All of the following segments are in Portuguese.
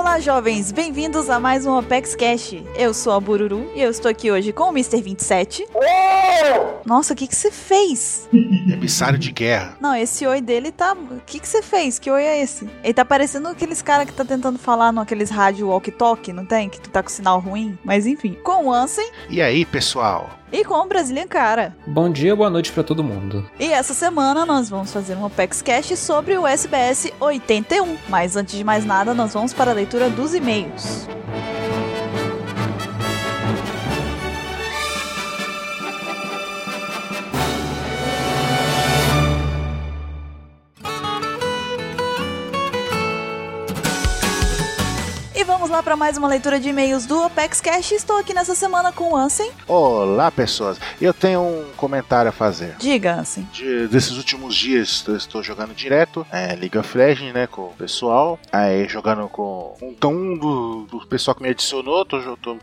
Olá, jovens! Bem-vindos a mais um Apex Cash. Eu sou a Bururu e eu estou aqui hoje com o Mr. 27. Nossa, o que que você fez? Emissário de guerra. Não, esse oi dele tá... O que que você fez? Que oi é esse? Ele tá parecendo aqueles cara que tá tentando falar naqueles rádio walkie-talkie, não tem? Que tu tá com sinal ruim. Mas enfim. Com o Ansem E aí, pessoal? E com o Brazilian Cara. Bom dia, boa noite pra todo mundo. E essa semana nós vamos fazer um Apex Cash sobre o SBS 81. Mas antes de mais nada, nós vamos para a leitura dos e-mails. E vamos lá para mais uma leitura de e-mails do Apex Cash. Estou aqui nessa semana com o Ansem. Olá, pessoas. Eu tenho um comentário a fazer. Diga, Ansem. De- desses últimos dias eu estou jogando direto é, of Legends, né, com o pessoal. Aí jogando com então um do, do pessoal que me adicionou,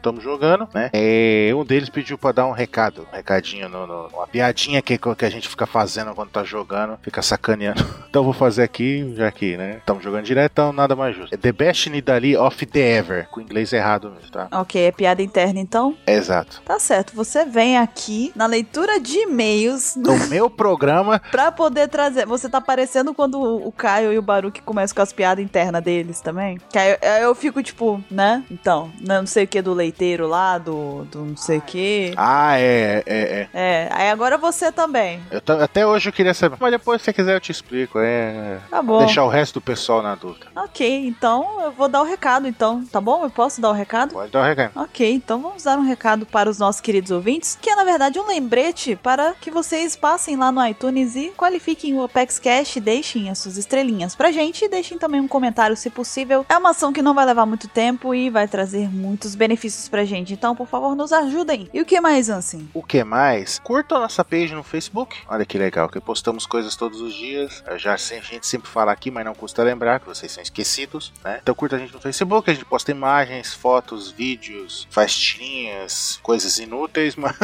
tamo jogando, né? É, um deles pediu pra dar um recado, um recadinho, no, no- uma piadinha que, que a gente fica fazendo quando tá jogando, fica sacaneando. Então vou fazer aqui, já que, né, estamos jogando direto, então nada mais justo. É The Best Nidali of the Ever, com o inglês errado mesmo, tá? Ok, é piada interna então? Exato. Tá certo, você vem aqui na leitura de e-mails No meu programa, pra poder trazer. Você tá parecendo quando o Caio e o Baruque começam com as piadas internas deles também. Que aí eu, eu fico tipo, né? Então, né, não sei o que do leiteiro lá, do, do não sei o que. ah, é, é, é. É, aí agora você também. Eu até hoje eu queria saber, mas depois se você quiser eu te explico, é. Tá bom. Deixar o resto do pessoal na dúvida. Ok, então eu vou dar o recado então, tá bom? Eu posso dar o recado? Pode dar o recado. Ok, então vamos dar um recado para os nossos queridos ouvintes, que é na verdade um lembrete para que vocês passem lá no iTunes e qualifiquem o Apex Cash, deixem as suas estrelinhas pra gente e deixem também um comentário se possível. É uma ação que não vai levar muito tempo e vai trazer muitos benefícios pra gente, então por favor nos ajudem. E o que mais, Ansem? O que mais? Curta a nossa page no Facebook. Olha que legal, que postamos coisas todos os dias. Eu já a gente sempre fala aqui, mas não custa lembrar que vocês são esquecidos, né? Então curta a gente no Facebook, a gente posta imagens, fotos, vídeos, faz tirinhas, coisas inúteis, mas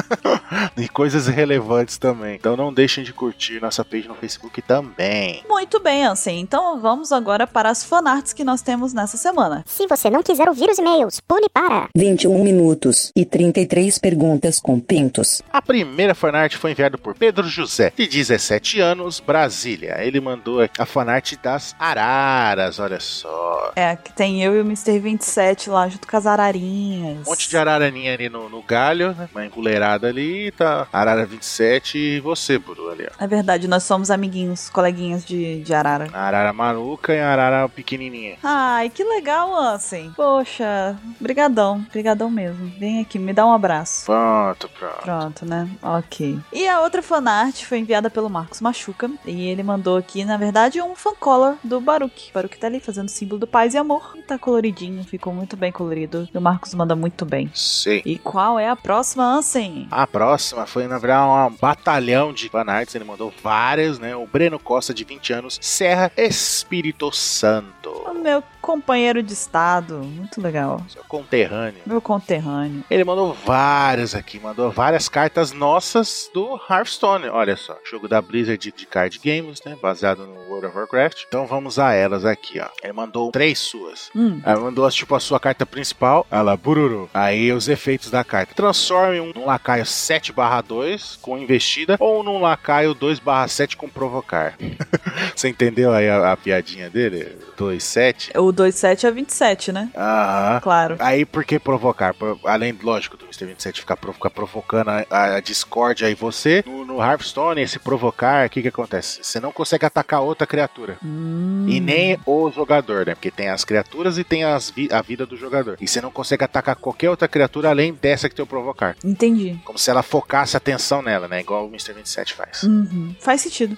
e coisas relevantes também. Então não deixem de curtir nossa page no Facebook também. Muito bem, Ansem. Então vamos agora para as fanarts que nós temos nessa semana. Se você não quiser ouvir os e-mails, pule para 21 minutos e 33 perguntas com pintos. A primeira fanart foi enviada por Pedro José, de 17 anos, Brasília. Ele mandou a fanart das araras, olha só. É, que tem eu e o Mr. 27 lá junto com as ararinhas. Um monte de araraninha ali no, no galho, né? Uma engoleirada ali, tá. Arara 27 e você, Buru, ali, ó. É verdade, nós somos amiguinhos, coleguinhas de, de arara. A arara maluca e a arara pequenininha. Ai, que legal, Ansem. Poxa, brigadão, brigadão mesmo. Vem aqui, me dá um abraço. Pronto, pronto. Pronto, né? Ok. E a outra fanart foi enviada pelo Marcos Machuca. E ele mandou aqui, na verdade, um fancolor do Baruque. O Baruque tá ali fazendo o símbolo do paz e amor. E tá coloridinho, ficou muito bem colorido. E o Marcos manda muito bem. Sei. E qual é a próxima, Ansem? A próxima foi, na verdade, um batalhão de fanarts. Ele mandou várias, né? O Breno Costa, de 20 anos, Serra Espírito Santo. O meu companheiro de estado. Muito legal. Seu conterrâneo. Meu conterrâneo. Ele mandou várias aqui, mandou várias cartas nossas do Hearthstone. Olha só, jogo da Blizzard de, card games, né? Baseado no World of Warcraft. Então vamos a elas aqui, ó. Ele mandou três suas. Hum. Aí mandou tipo a sua carta principal, ela bururu. Aí os efeitos da carta. Transforme um num lacaio 7/2 com investida ou num lacaio 2/7 com provocar. Você entendeu aí a, a piadinha dele? 2/7? O 27 é 27, né? Aham. Claro. Aí por que provocar? Além, lógico, do Mr. 27 ficar, ficar provocando a, a discórdia aí você, no, no Hearthstone, esse provocar, o que que acontece? Você não consegue atacar outra criatura. Hum. E nem o jogador, né? Porque tem as criaturas e tem as vi- a vida do jogador. E você não consegue atacar qualquer outra criatura além dessa que tem o provocar. Entendi. Como se ela focasse a atenção nela, né? Igual o Mr. 27 faz. Uhum. Faz sentido.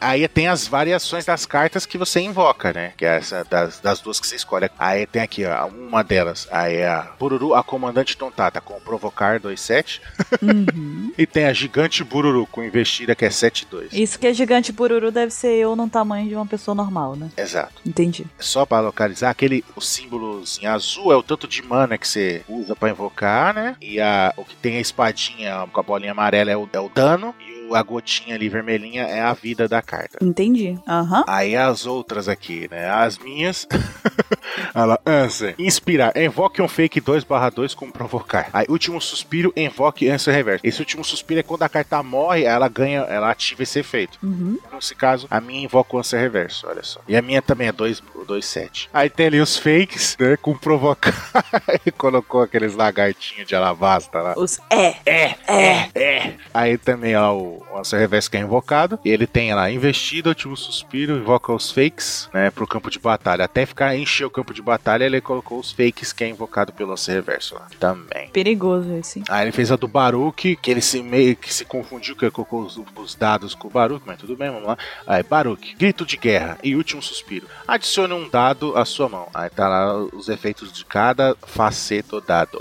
Aí tem as variações das cartas que você invoca, né? Que é essa das, das duas que você escolhe. Aí tem aqui, ó, uma delas. Aí é a Bururu, a comandante Tontata, com provocar 2-7. Uhum. E tem a gigante Bururu, com investida, que é 7-2. Isso que é gigante bururu deve ser eu no tamanho de uma pessoa normal, né? Exato. Entendi. Só pra localizar, aquele o símbolo em azul é o tanto de mana que você usa pra invocar, né? E a, o que tem a espadinha com a bolinha amarela é o, é o dano. E a gotinha ali vermelhinha é a vida da carta. Entendi. Aham. Aí as outras aqui, né? As minhas. Ela, answer. Inspirar. Invoque um fake 2/2 com provocar. Aí, último suspiro, invoque answer reverso. Esse último suspiro é quando a carta morre, ela ganha, ela ativa esse efeito. Uhum. Nesse caso, a minha invoca o answer reverso, olha só. E a minha também é 2, 2 7. Aí tem ali os fakes, né? Com provocar. e colocou aqueles lagartinhos de alabasta lá. Os é. É, é, é. Aí também ó, o, o Answer Reverso que é invocado. E ele tem lá, investido, último suspiro, invoca os fakes, né, pro campo de batalha. Até ficar encher o campo de batalha, ele colocou os fakes que é invocado pelo Answer Reverso lá. Também. Perigoso esse. Aí ele fez a do Baruch, que ele se meio que se confundiu, que ele colocou os, os dados com o Baruch, mas tudo bem, vamos lá. Aí, Baruch, grito de guerra e último suspiro. Adicione um dado à sua mão. Aí tá lá os efeitos de cada faceto dado.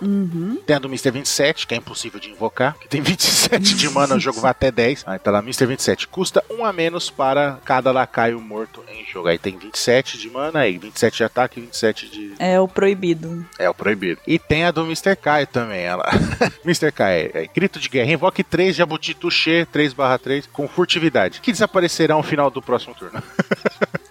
Uhum. Tem a do Mr. 27, que é impossível de invocar. Que tem 27 de mana, o jogo vai até 10. Aí tá lá, Mr. 27. Custa um a menos para cada lacaio morto em jogo. Aí tem 27 de mana, aí 27 de ataque e 27 de. É o proibido. É o proibido. E tem a do Mr. Kai também, ela. Mr. Kai, é, grito de guerra. Invoque 3 Jabuti Touché 3/3 com furtividade, que desaparecerá no final do próximo turno.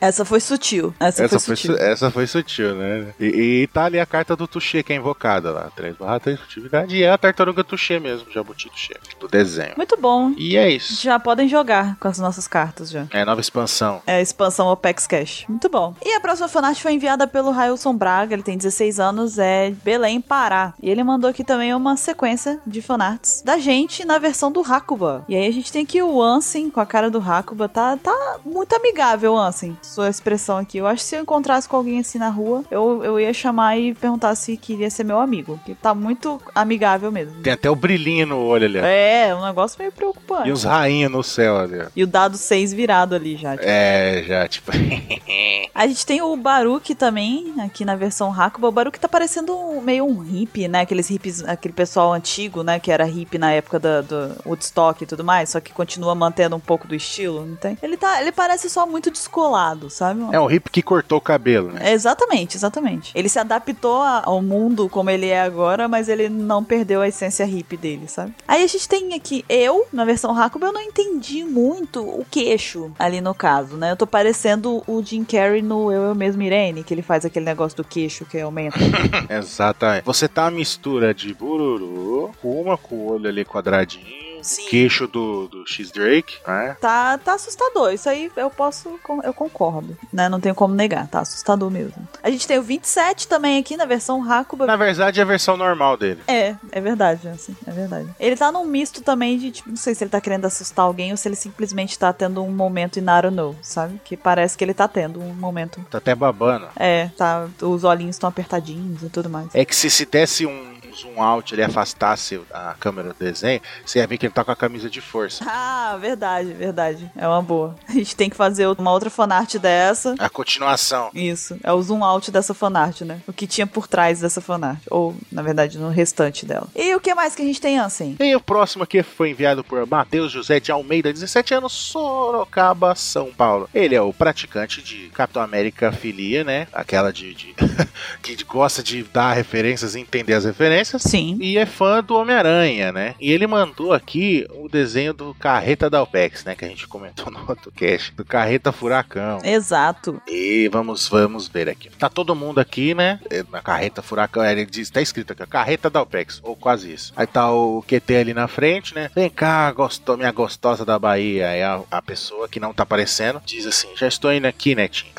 Essa foi sutil. Essa, Essa foi foi, sutil. su- essa foi sutil, né? E, e tá ali a carta do Touché que é invocada lá. 3 barra 3 furtividade. E é a tartaruga Touché mesmo, Jabuti Touché, do desenho. Muito bom. E é isso. Já podem jogar com as nossas cartas já. É nova expansão. É a expansão Opex Cash. Muito bom. E a próxima fanart foi enviada pelo Railson Braga, ele tem 16 anos, é Belém, Pará. E ele mandou aqui também uma sequência de fanarts da gente na versão do Hakuba. E aí a gente tem aqui o Ansem com a cara do Hakuba. Tá, tá muito amigável, Ansem, sua expressão aqui. Eu acho que se eu encontrasse com alguém assim na rua, eu, eu ia chamar e perguntar se queria ser meu amigo. Que tá muito amigável mesmo. Tem até o brilhinho no olho ali. É, um negócio meio preocupante. E os rainhos no céu ali. E o dado 6 virado ali já. É, já, tipo. A gente tem o Baruch também, aqui na versão Hakuba. O Baruch tá parecendo um- meio um hippie, né? Aqueles hippies, aquele pessoal antigo, né? Que era hippie na época da- do Woodstock e tudo mais, só que continua mantendo um pouco do estilo, não tem? Ele, tá, ele parece só muito descolado, sabe? é um hippie que cortou o cabelo, né? É, exatamente, exatamente. Ele se adaptou ao mundo como ele é agora, mas ele não perdeu a essência hippie dele, sabe? Aí a gente tem aqui eu, na versão Hakuba, eu não entendi muito o queixo ali no caso, né? Eu tô parecendo o Jim Carrey no Eu, Eu Mesmo Irene, que ele faz aquele negócio do queixo que aumenta. Exatamente. Você tá uma mistura de bururu, uma com o olho ali quadradinho, Sim. queixo do, do X-Drake, né? Tá, tá assustador. Isso aí eu posso, eu concordo, né? Não tenho como negar, tá assustador mesmo. A gente tem o 27 também aqui na versão Hakuba. Na verdade, é a versão normal dele. É, é verdade, assim, é verdade. Ele tá num misto também de, tipo, não sei se ele tá querendo assustar alguém ou se ele simplesmente tá tendo um momento in I don't know, sabe? Que parece que ele tá tendo um momento. Tá até babando. É, tá, os olhinhos estão apertadinhos e tudo mais. É que se, se desse um zoom out, ele afastasse a câmera do desenho, você ia ver que ele tá com a camisa de força. Ah, verdade, verdade. É uma boa. A gente tem que fazer uma outra fanart dessa. A continuação. Isso, é o zoom out dessa fanart, né? O que tinha por trás dessa fanart. Ou, na verdade, no restante dela. E o que mais que a gente tem, Ansem? E o próximo aqui foi enviado por Matheus José de Almeida, 17 anos, Sorocaba, São Paulo. Ele é o praticante de Capitão América Filia, né? Aquela de. de- que gosta de dar referências e entender as referências. Sim. E é fã do Homem-Aranha, né? E ele mandou aqui o desenho do Carreta da Alpex, né? Que a gente comentou no outro cast. Do Carreta Furacão. Exato. E vamos, vamos ver aqui. Tá todo mundo aqui, né? Na carreta furacão. Ele diz, tá escrito aqui, ó, carreta da OPEX, ou quase isso. Aí tá o QT ali na frente, né? Vem cá, gostou, minha gostosa da Bahia. Aí a, a pessoa que não tá aparecendo diz assim: já estou indo aqui, netinho.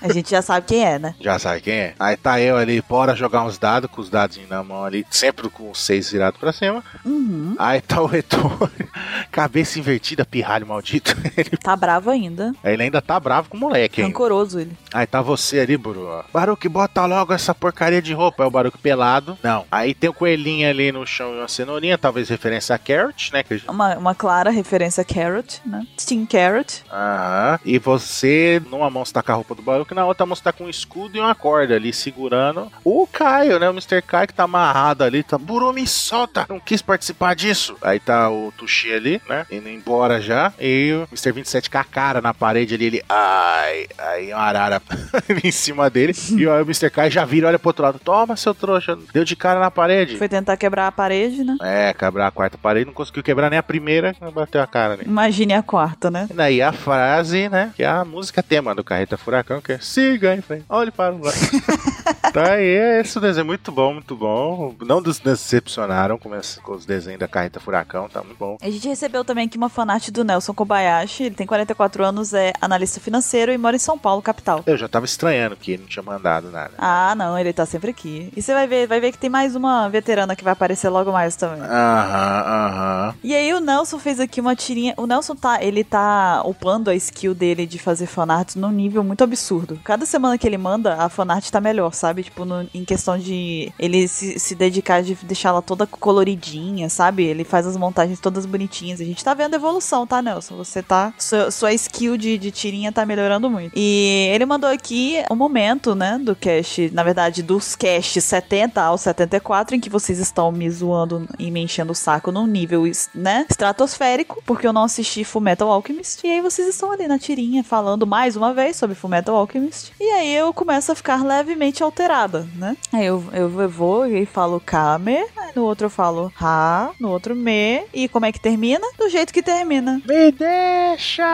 A gente já sabe quem é, né? Já sabe quem é? Aí tá eu ali, bora jogar uns dados, com os dados na mão ali, sempre com os seis virados pra cima. Uhum. Aí tá o retorno, cabeça invertida, pirralho maldito. Ele, Tá bravo ainda. ele ainda tá bravo com o moleque, hein? Rancoroso ele. Aí tá você ali, Buru. Baruque, bota logo essa porcaria de roupa. É o Baruque pelado. Não. Aí tem o coelhinho ali no chão e uma cenourinha, talvez referência a Carrot, né? Uma, uma clara referência a Carrot, né? Steam Carrot. Aham. E você, numa mão você tá com a roupa do Baruque, na outra mão você tá com um escudo e uma corda ali segurando o Caio, né? O Mr. Caio que tá amarrado ali, tá, Buru, me solta, não quis participar disso. Aí tá o Tuxi ali, né, indo embora já, e o Mr. 27 com a cara na parede ali, ele, ai, aí uma arara em cima dele, e aí o Mr. Kai já vira, olha pro outro lado, toma seu trouxa, deu de cara na parede. Foi tentar quebrar a parede, né? É, quebrar a quarta parede, não conseguiu quebrar nem a primeira, bateu a cara ali. Imagine a quarta, né? E daí a frase, né, que é a música tema do Carreta Furacão, que é siga em frente, olhe para o lado. tá aí, esse desenho é muito bom, muito bom. Não nos decepcionaram com, esse- com os desenhos da Carreta Furacão, tá muito bom. A gente recebeu também aqui uma fanart do Nelson Kobayashi. Ele tem 44 anos, é analista financeiro e mora em São Paulo, capital. Eu já tava estranhando que ele não tinha mandado nada. Ah, não, ele tá sempre aqui. E você vai ver, vai ver que tem mais uma veterana que vai aparecer logo mais também. Aham, aham. E aí o Nelson fez aqui uma tirinha. O Nelson tá, ele tá upando a skill dele de fazer fanart num nível muito absurdo. Cada semana que ele manda, a fanart tá melhor, sabe? Tipo, no- em questão de ele se, se dedicar de deixar ela toda coloridinha, sabe? Ele faz as montagens todas bonitinhas. A gente tá vendo evolução, tá, Nelson? Você tá. Sua, sua skill de, de tirinha tá melhorando muito. E ele mandou aqui o momento, né, do cast, na verdade, dos casts 70 ao 74, em que vocês estão me zoando e me enchendo o saco num nível, né, estratosférico, porque eu não assisti Fullmetal Alchemist. E aí vocês estão ali na tirinha falando mais uma vez sobre Fullmetal Alchemist. E aí eu começo a ficar levemente alterada, né? Aí eu, eu, eu vou e falo Kame, aí no outro eu falo Ha, no outro Me. E como é que termina? Do jeito que termina. Me deixa!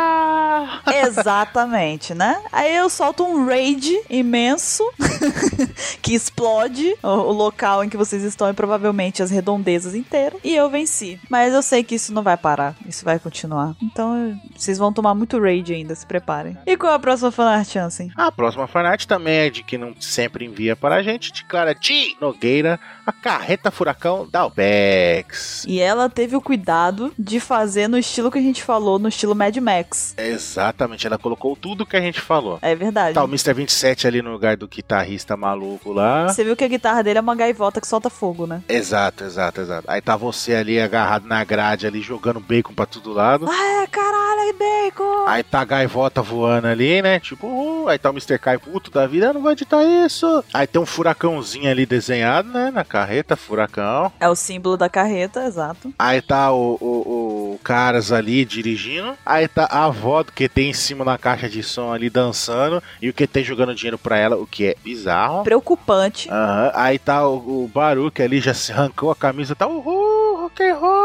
Exatamente, né? Aí eu solto um raid imenso que explode o, o local em que vocês estão e provavelmente as redondezas inteiras. E eu venci. Mas eu sei que isso não vai parar. Isso vai continuar. Então vocês vão tomar muito raid ainda, se preparem. E qual é a próxima fanart, Ansem? A próxima fanart também é de que não sempre envia para a gente, de Clara de Nogueira, carreta furacão da Alpex. E ela teve o cuidado de fazer no estilo que a gente falou, no estilo Mad Max. Exatamente, ela colocou tudo que a gente falou. É verdade. Tá o Mr. 27 ali no lugar do guitarrista maluco lá. Você viu que a guitarra dele é uma gaivota que solta fogo, né? Exato, exato, exato. Aí tá você ali agarrado na grade ali, jogando bacon pra todo lado. Ah, é, caralho, é bacon! Aí tá a gaivota voando ali, né? Tipo, uh, aí tá o Mr. Kai puto da vida, "Eu não vou editar isso. Aí tem um furacãozinho ali desenhado, né? Na carreta, furacão. É o símbolo da carreta, exato. Aí tá o, o, o Caras ali dirigindo. Aí tá a avó do QT em cima na caixa de som ali dançando. E o QT jogando dinheiro pra ela, o que é bizarro. Preocupante. Aham, Aí tá o, o Baruque ali, já se arrancou a camisa, tá uhul, rock and roll,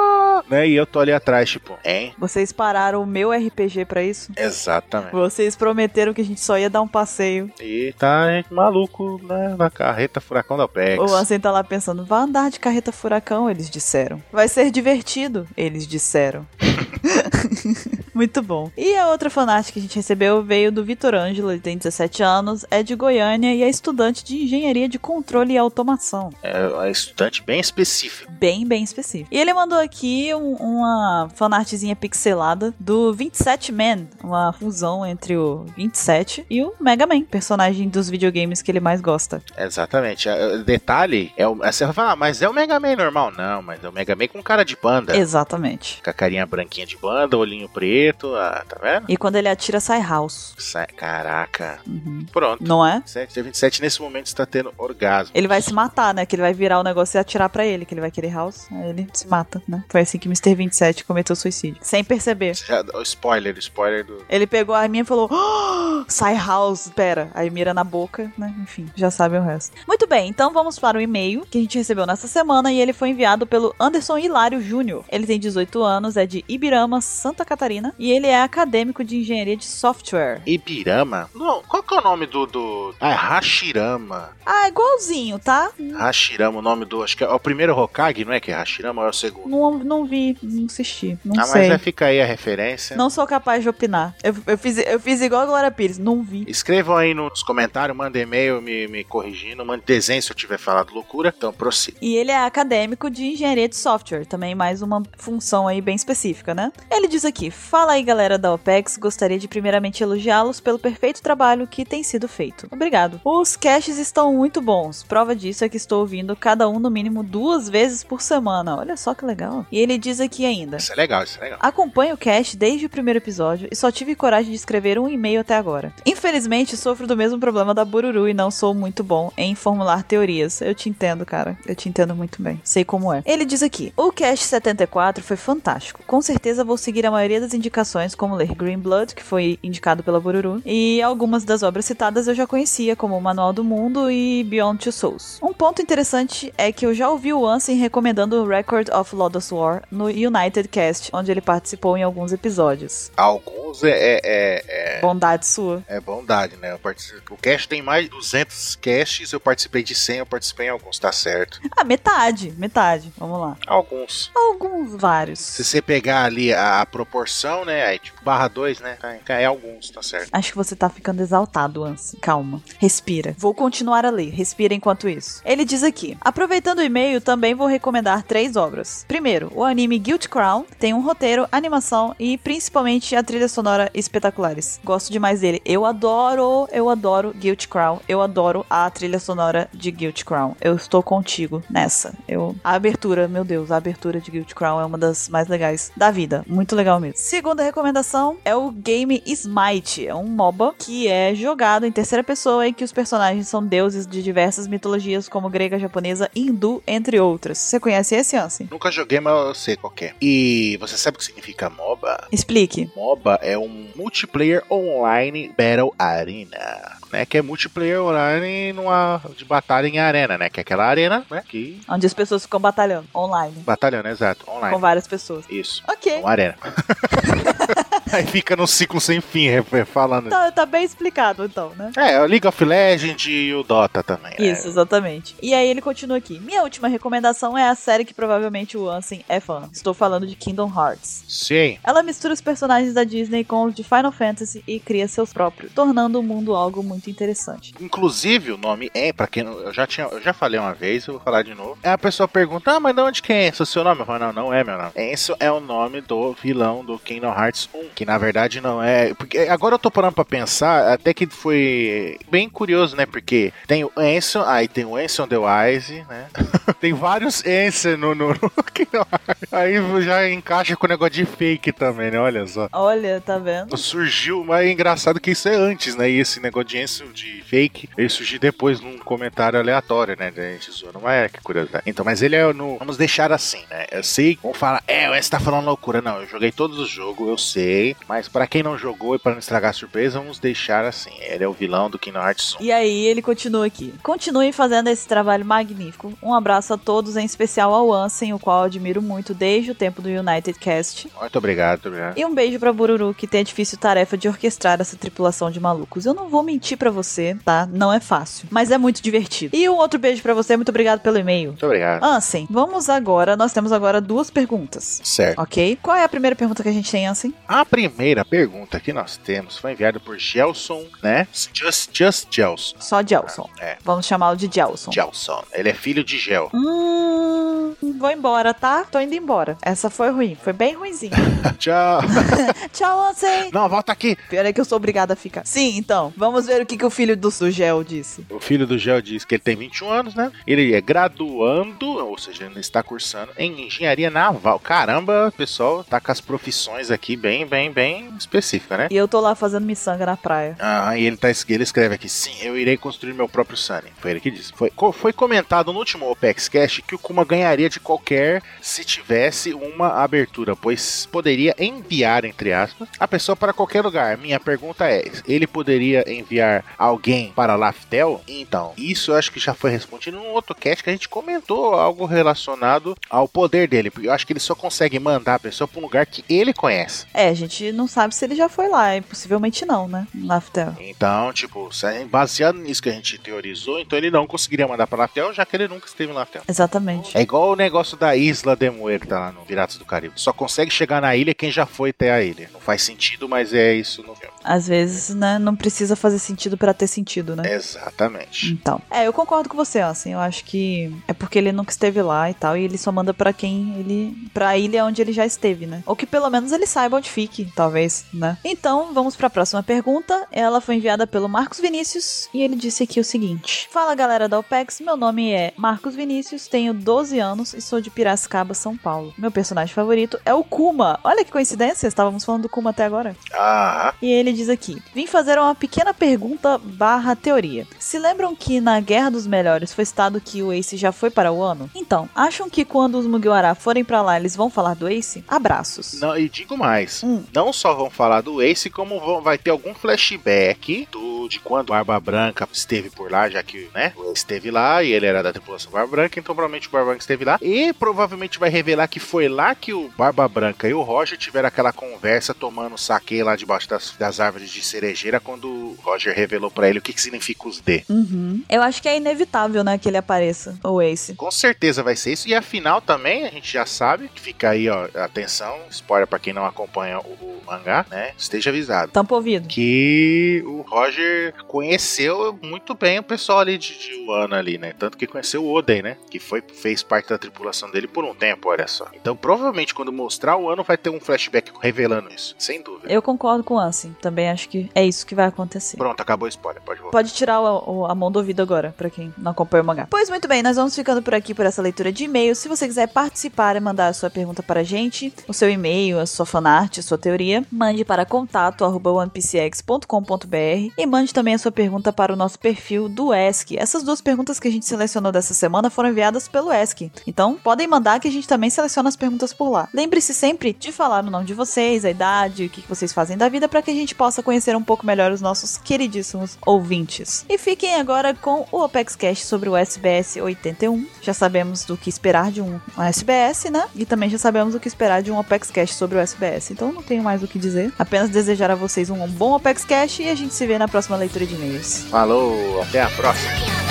né? E eu tô ali atrás, tipo, hein? Vocês pararam o meu RPG pra isso? Exatamente. Vocês prometeram que a gente só ia dar um passeio. E tá gente, maluco né, na carreta furacão da PEX. O Ansem tá lá pensando, vai andar de carreta furacão, eles disseram. Vai ser divertido, eles disseram. Muito bom. E a outra fanart que a gente recebeu veio do Vitor Ângelo, ele tem 17 anos, é de Goiânia e é estudante de engenharia de controle e automação. É um estudante bem específico. Bem, bem específico. E ele mandou aqui um- uma fanartzinha pixelada do 27 Man, uma fusão entre o 27 e o Mega Man, personagem dos videogames que ele mais gosta. Exatamente. É, O detalhe é o. Você vai falar, "Ah, mas é o Mega Man normal. Não, mas é o Mega Man com cara de banda. Exatamente. Com a carinha branquinha de banda, olhinho preto. Ah, tá vendo? E quando ele atira, sai house. Sai- Caraca. Uhum. Pronto. Não é? 27, 27 nesse momento está tendo orgasmo. Ele vai se matar, né? Que ele vai virar o negócio e atirar pra ele, que ele vai querer house. Aí ele se mata, né? Foi assim que Mr. 27 cometeu suicídio. Sem perceber. Já, spoiler, spoiler do. Ele pegou a arminha e falou: "Ah, sai house, pera. Aí mira na boca, né? Enfim, já sabe o resto. Muito bem, então vamos para o e-mail que a gente recebeu nessa semana e ele foi enviado pelo Anderson Hilário Júnior. Ele tem 18 anos, é de Ibirama, Santa Catarina e ele é acadêmico de engenharia de software. Ibirama? Não, qual que é o nome do. do... Ah, é Hashirama. Ah, igualzinho, tá? Hashirama, o nome do. Acho que é o primeiro Hokage, não é que é Hashirama ou é o segundo? Não, não vi, não assisti, não ah, sei. mas é, fica aí a referência. Não sou capaz de opinar. Eu, eu fiz, eu fiz igual a Glória Pires, não vi. Escrevam aí nos comentários, mandem e-mail me, me corrigindo, mandem desenho se eu tiver falado loucura. Então prossiga. E ele é acadêmico de engenharia de software, também mais uma função aí bem específica, né? Ele diz aqui: Fala Fala aí, galera da OPEX. Gostaria de primeiramente elogiá-los pelo perfeito trabalho que tem sido feito. Obrigado. Os caches estão muito bons. Prova disso é que estou ouvindo cada um no mínimo duas vezes por semana. Olha só que legal. E ele diz aqui ainda. Isso é legal, isso é legal. Acompanho o cast desde o primeiro episódio e só tive coragem de escrever um e-mail até agora. Infelizmente, sofro do mesmo problema da Bururu e não sou muito bom em formular teorias. Eu te entendo, cara. Eu te entendo muito bem. Sei como é. Ele diz aqui: O cast 74 foi fantástico. Com certeza vou seguir a maioria das indicações, como ler Green Blood, que foi indicado pela Bururu, e algumas das obras citadas eu já conhecia, como o Manual do Mundo e Beyond Two Souls. Um ponto interessante é que eu já ouvi o Ansem recomendando o Record of Lodoss War no United Cast, onde ele participou em alguns episódios. Alguns é, é, é, Bondade sua. é bondade, né? Participo, o cast tem mais de 200 casts, eu participei de 100, eu participei em alguns, tá certo. Ah, metade, metade. Vamos lá. Alguns. Alguns, vários. Se você pegar ali a, a proporção, né? Aí, tipo, barra 2, né? É alguns, tá certo. Acho que você tá ficando exaltado, Ansi. Calma. Respira. Vou continuar a ler. Respira enquanto isso. Ele diz aqui: Aproveitando o e-mail, também vou recomendar três obras. Primeiro, o anime Guilt Crown. Tem um roteiro, animação e principalmente a trilha sonora espetaculares. Gosto demais dele. Eu adoro, eu adoro Guilt Crown. Eu adoro a trilha sonora de Guilt Crown. Eu estou contigo nessa. Eu a abertura, meu Deus, a abertura de Guilt Crown é uma das mais legais da vida. Muito legal mesmo. Segunda recomendação é o game Smite. É um MOBA que é jogado em terceira pessoa e que os personagens são deuses de diversas mitologias, como grega, japonesa, hindu, entre outras. Você conhece esse, Ansem? Nunca joguei, mas eu sei qual é. E você sabe o que significa MOBA? Explique. MOBA é um Multiplayer Online Battle Arena, né? Que é multiplayer online numa, de batalha em arena, né? Que é aquela arena, né? Que... Onde as pessoas ficam batalhando online. Batalhando, exato, Com online. várias pessoas. Isso. Ok. Uma arena. Aí fica num ciclo sem fim, é, é, falando. Tá, tá bem explicado, então, né? É, o League of Legends e o Dota também. né? Isso, exatamente. E aí ele continua aqui. Minha última recomendação é a série que provavelmente o Ansem é fã. Estou falando de Kingdom Hearts. Sim. Ela mistura os personagens da Disney com os de Final Fantasy e cria seus próprios, tornando o mundo algo muito interessante. Inclusive, o nome é, pra quem não, eu já tinha, eu já falei uma vez, eu vou falar de novo. Aí a pessoa pergunta: "Ah, mas de onde que é esse o seu nome?" Eu falo: "Não, não é meu nome. Esse é o nome do vilão do Kingdom Hearts 1, que na verdade não é, porque agora eu tô parando pra pensar, até que foi bem curioso, né? Porque tem o Ansem, aí tem o Ansem the Wise, né? tem vários Ansem no, no, no. Aí já encaixa com o negócio de fake também, né? Olha só. Olha, tá vendo? Surgiu, mas é engraçado que isso é antes, né? E esse negócio de Ansel de fake, ele surgiu depois num comentário aleatório, né? Da gente zoando, mas é que curiosidade. Então, mas ele é no. Vamos deixar assim, né? Eu sei, vamos falar, é, o S tá falando loucura. Não, eu joguei todos os jogos, eu sei. Mas pra quem não jogou e pra não estragar a surpresa, vamos deixar assim. Ele é o vilão do Kingdom Hearts 1. E aí ele continua aqui. Continue fazendo esse trabalho magnífico. Um abraço a todos, em especial ao Ansem, o qual eu admiro muito desde o tempo do United Cast. Muito obrigado, muito obrigado. E um beijo pra Bururu, que tem a difícil tarefa de orquestrar essa tripulação de malucos. Eu não vou mentir pra você, tá? Não é fácil, mas é muito divertido. E um outro beijo pra você, muito obrigado pelo e-mail. Muito obrigado. Ansem, vamos agora, nós temos agora duas perguntas. Certo. Ok? Qual é a primeira pergunta que a gente tem, Ansem? A primeira pergunta que nós temos foi enviada por Gelson, né? Just, just Gelson. Só Gelson. É. Vamos chamá-lo de Gelson. Gelson. Ele é filho de Gel. Hum, vou embora, tá? Tô indo embora. Essa foi ruim, foi bem ruimzinha. Tchau. Tchau, Ansem. Não, volta aqui. Pior é que eu sou obrigada a ficar. Sim, então, vamos ver o que, que o filho do Sugel disse. O filho do Gel diz que ele tem 21 anos, né? Ele é graduando, ou seja, ele está cursando em engenharia naval. Caramba, pessoal tá com as profissões aqui bem, bem, bem específicas, né? E eu tô lá fazendo miçanga na praia. Ah, e ele, tá, ele escreve aqui: sim, eu irei construir meu próprio Sunny. Foi ele que disse. Foi, foi comentado no último OPEX Cash que o Kuma ganharia de qualquer se tivesse uma abertura, pois poderia enviar, entre aspas, a pessoa para qualquer lugar. Minha pergunta é: ele poderia enviar alguém para Laftel? Então, isso eu acho que já foi respondido num outro cast que a gente comentou algo relacionado ao poder dele. Porque eu acho que ele só consegue mandar a pessoa para um lugar que ele conhece. É, a gente não sabe se ele já foi lá, e possivelmente não, né? Laftel. Então, tipo, se- baseado nisso que a gente teorizou, então ele não conseguiria mandar pra Laftel, já que ele nunca esteve em Laftel. Exatamente. É igual o negócio da Isla de Muerta lá no Piratas do Caribe. Só consegue chegar na ilha quem já foi até a ilha. Não faz sentido, mas é isso no filme. Às vezes, né, não precisa fazer sentido pra ter sentido, né? Exatamente. Então, é, eu concordo com você, assim, eu acho que é porque ele nunca esteve lá e tal, e ele só manda pra quem ele, pra ilha onde ele já esteve, né? Ou que pelo menos ele saiba onde fique, talvez, né? Então, vamos pra próxima pergunta. Ela foi enviada pelo Marcos Vinícius e ele disse aqui o seguinte: Fala galera da OPEX, meu nome é Marcos Vinícius, tenho 12 anos e sou de Piracicaba, São Paulo. Meu personagem favorito é o Kuma. Olha que coincidência, estávamos falando do Kuma até agora. Ah, E ele diz aqui: Vim fazer uma pequena pergunta barra teoria. Se lembram que na Guerra dos Melhores foi citado que o Ace já foi para o ano? Então, acham que quando os Mugiwara forem pra lá eles vão falar do Ace? Abraços. não, e digo mais. Hum. Não só vão falar do Ace, como vão, vai ter algum flashback do, de quando Barba Branca esteve por lá, já que, né, o Ace esteve lá e ele era da tripulação Barba Branca, então provavelmente o Barba Branca esteve lá. E provavelmente vai revelar que foi lá que o Barba Branca e o Roger tiveram aquela conversa tomando saque lá debaixo das, das árvores de cerejeira quando o Roger revelou pra ele o que, que significa os D. Uhum. Eu acho que é inevitável, né, que ele apareça, o Ace. Com certeza vai ser isso. E afinal também, a gente já sabe, que fica aí, ó, atenção, spoiler pra quem não acompanha o, o mangá, né? Esteja avisado. Tampa ouvido. Que o Roger conheceu muito bem o pessoal ali de, de Wano ali, né? Tanto que conheceu o Oden, né? Que foi, fez parte da tripulação dele por um tempo, olha só. Então provavelmente quando mostrar o ano vai ter um flashback revelando isso, sem dúvida. Eu concordo com o Ansem. Também acho que é isso que vai acontecer. Pronto, acabou o spoiler, pode voltar. Pode tirar o- o- a mão do ouvido agora, pra quem não acompanha o mangá. Pois muito bem, nós vamos ficando por aqui por essa leitura de e-mails. Se você quiser participar e mandar a sua pergunta para a gente, o seu e-mail, a sua fanart, a sua teoria, mande para contato onepcx.com.br e mande também a sua pergunta para o nosso perfil do ESC. Essas duas perguntas que a gente selecionou dessa semana foram enviadas pelo ESC. Então, podem mandar que a gente também seleciona as perguntas por lá. Lembre-se sempre de falar o nome de vocês, a idade, o que vocês fazem da vida, para que a gente possa conhecer um pouco melhor os nossos queridíssimos ouvintes. E fiquem agora com o Opex Cash sobre o SBS 81. Já sabemos do que esperar de um SBS, né? E também já sabemos o que esperar de um Opex Cash sobre o SBS. Então não tenho mais o que dizer. Apenas desejar a vocês um bom Opex Cash e a gente se vê na próxima leitura de e-mails. Falou, até a próxima.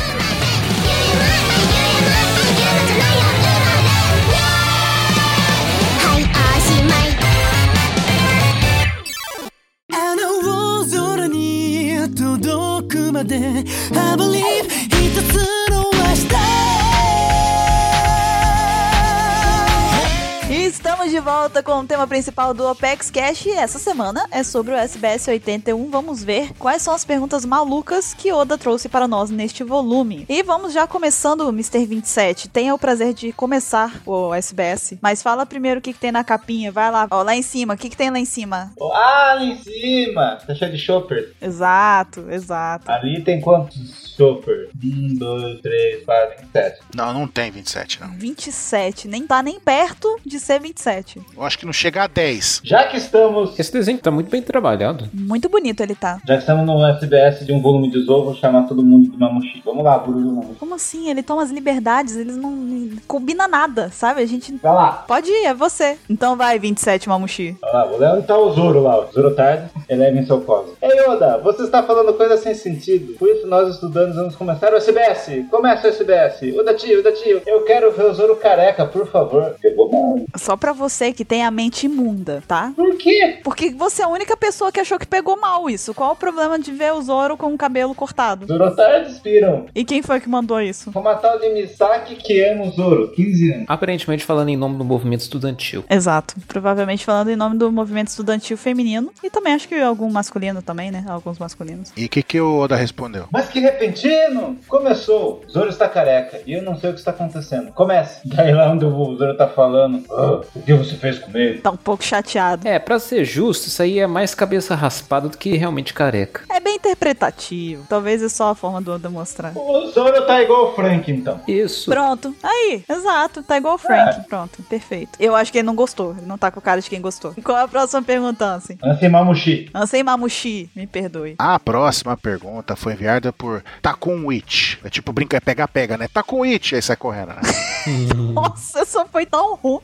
Volta com o tema principal do Opex Cash e essa semana é sobre o SBS 81. Vamos ver quais são as perguntas malucas que Oda trouxe para nós neste volume. E vamos já começando, Mr. 27. Tenha o prazer de começar o SBS, mas fala primeiro o que, que tem na capinha. Vai lá, ó, lá em cima. O que, que tem lá em cima? Ah, ali em cima! Tá cheio de choppers. Exato, exato. Ali tem quantos choppers? Um, dois, três, quatro, cinco, sete. Não, não tem 27, não. 27, nem tá nem perto de ser 27. Eu acho que não chega a 10. Já que estamos. Esse desenho tá muito bem trabalhado. Muito bonito ele tá. Já estamos no SBS de um volume de Zou, vou chamar todo mundo de Mamushi. Vamos lá, Bururu Mamushi. Como assim? Ele toma as liberdades, eles não combina nada, sabe? A gente Vai lá. Pode ir, é você. Então vai, 27, Mamushi. Vai lá, vou ler onde tá o Zoro lá. O Zoro tarde, elevem seu cosmo. Ei, Oda, você está falando coisa sem sentido. Por isso, nós estudantes vamos começar o SBS. Começa o SBS. Oda tio, Oda tio. Eu quero ver o Zoro careca, por favor. Pegou mal. Só pra você que tem a mente imunda, tá? Por quê? Porque você é a única pessoa que achou que pegou mal isso. Qual o problema de ver o Zoro com o cabelo cortado? Zoro tarde inspiram. E quem foi que mandou isso? Uma tal de Misaki que ama o Zoro, 15 anos. Aparentemente falando em nome do movimento estudantil. Exato. Provavelmente falando em nome do movimento estudantil feminino. E também acho que algum masculino também, né? Alguns masculinos. E o que, que o Oda respondeu? Mas que repentino! Começou! Zoro está careca e eu não sei o que está acontecendo. Comece! Daí lá onde o Zoro tá falando: "Ah, O que você fez comigo? Tá um pouco chateado. É, pra ser justo, isso aí é mais cabeça raspada do que realmente careca. É bem interpretativo. Talvez é só a forma do Oda mostrar. O Zoro tá igual o Frank então. Isso. Pronto. Aí, exato. Tá igual o Frank. Pronto, perfeito. Eu acho que ele não gostou. Ele não tá com cara de quem gostou. Qual é a próxima pergunta, Ansem? Ansem Mamushi. Ansem Mamushi, me perdoe. A próxima pergunta foi enviada por Takun Witch. É tipo brinca, é pega-pega, né? Takun Witch, aí sai correndo, né? Nossa, essa foi tão ruim.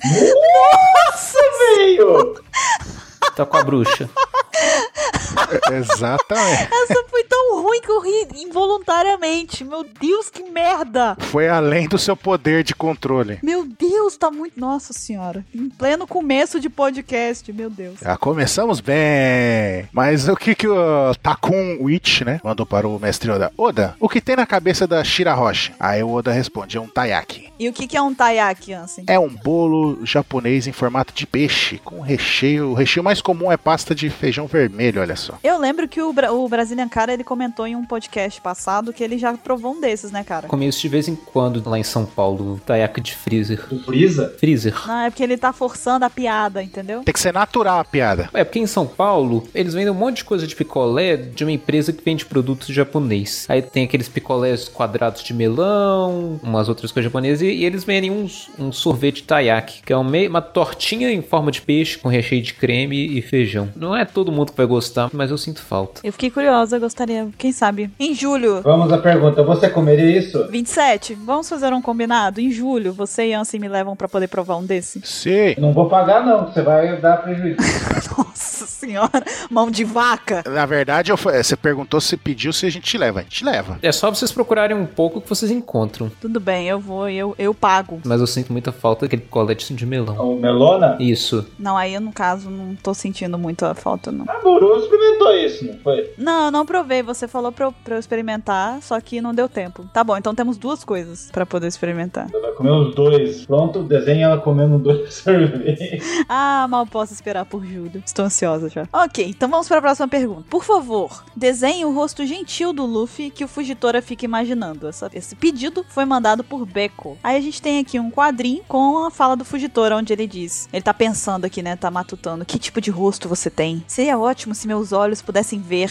Veio! Tá com a bruxa. Exatamente. Essa foi tão ruim que eu ri involuntariamente. Meu Deus, que merda. Foi além do seu poder de controle. Meu Deus, tá muito. Nossa senhora. Em pleno começo de podcast, meu Deus. Já começamos bem. Mas o que que o Takun Witch, né, mandou para o mestre Oda? Oda, o que tem na cabeça da Shira Rocha? Aí o Oda responde, é um taiyaki. E o que, que é um taiyaki, Ansem? É um bolo japonês em formato de peixe, com recheio. O recheio mais comum é pasta de feijão vermelho, olha só. Eu lembro que o, Bra o Brazilian Cara ele comentou em um podcast passado que ele já provou um desses, né, cara? Comi isso de vez em quando lá em São Paulo, taiyaki de freezer. Tu frisa? Freezer. Não, é porque ele tá forçando a piada, entendeu? Tem que ser natural a piada. É, porque em São Paulo, eles vendem um monte de coisa de picolé de uma empresa que vende produtos japonês. Aí tem aqueles picolés quadrados de melão, umas outras coisas japonesas, e, e eles vendem uns, um sorvete taiyaki, que é um meio, uma tortinha em forma de peixe com recheio de creme e feijão. Não é todo mundo que vai gostar, mas eu sinto falta. Eu fiquei curiosa, gostaria, quem sabe. Em julho, Vamos à pergunta, você comeria isso? 27, vamos fazer um combinado? Em julho, você e Ansem me levam pra poder provar um desse? Sim. Não vou pagar não, você vai dar prejuízo. Nossa senhora, mão de vaca. Na verdade, eu fa- você perguntou se pediu se a gente leva. A gente leva. É só vocês procurarem um pouco que vocês encontram. Tudo bem, eu vou, eu, eu pago. Mas eu sinto muita falta daquele picolé de melão. O melona? Isso. Não, aí no caso não tô sentindo muito a falta, não. A Buru experimentou isso, não foi? Não, eu não provei. Você falou pra eu, pra eu experimentar, só que não deu tempo. Tá bom, então temos duas coisas pra poder experimentar. Você vai comer os dois. Pronto, desenha ela comendo dois sorvetes. Ah, mal posso esperar por julho. Estou ansiosa já. Ok, então vamos para a próxima pergunta. Por favor, desenhe o rosto gentil do Luffy que o Fugitora fica imaginando. Essa- esse pedido foi mandado por Beko. Aí a gente tem aqui um quadrinho com a fala do Fugitora, onde ele diz: ele tá pensando aqui, né? Tá matutando. Que tipo de rosto você tem? Seria ótimo se meus olhos pudessem ver.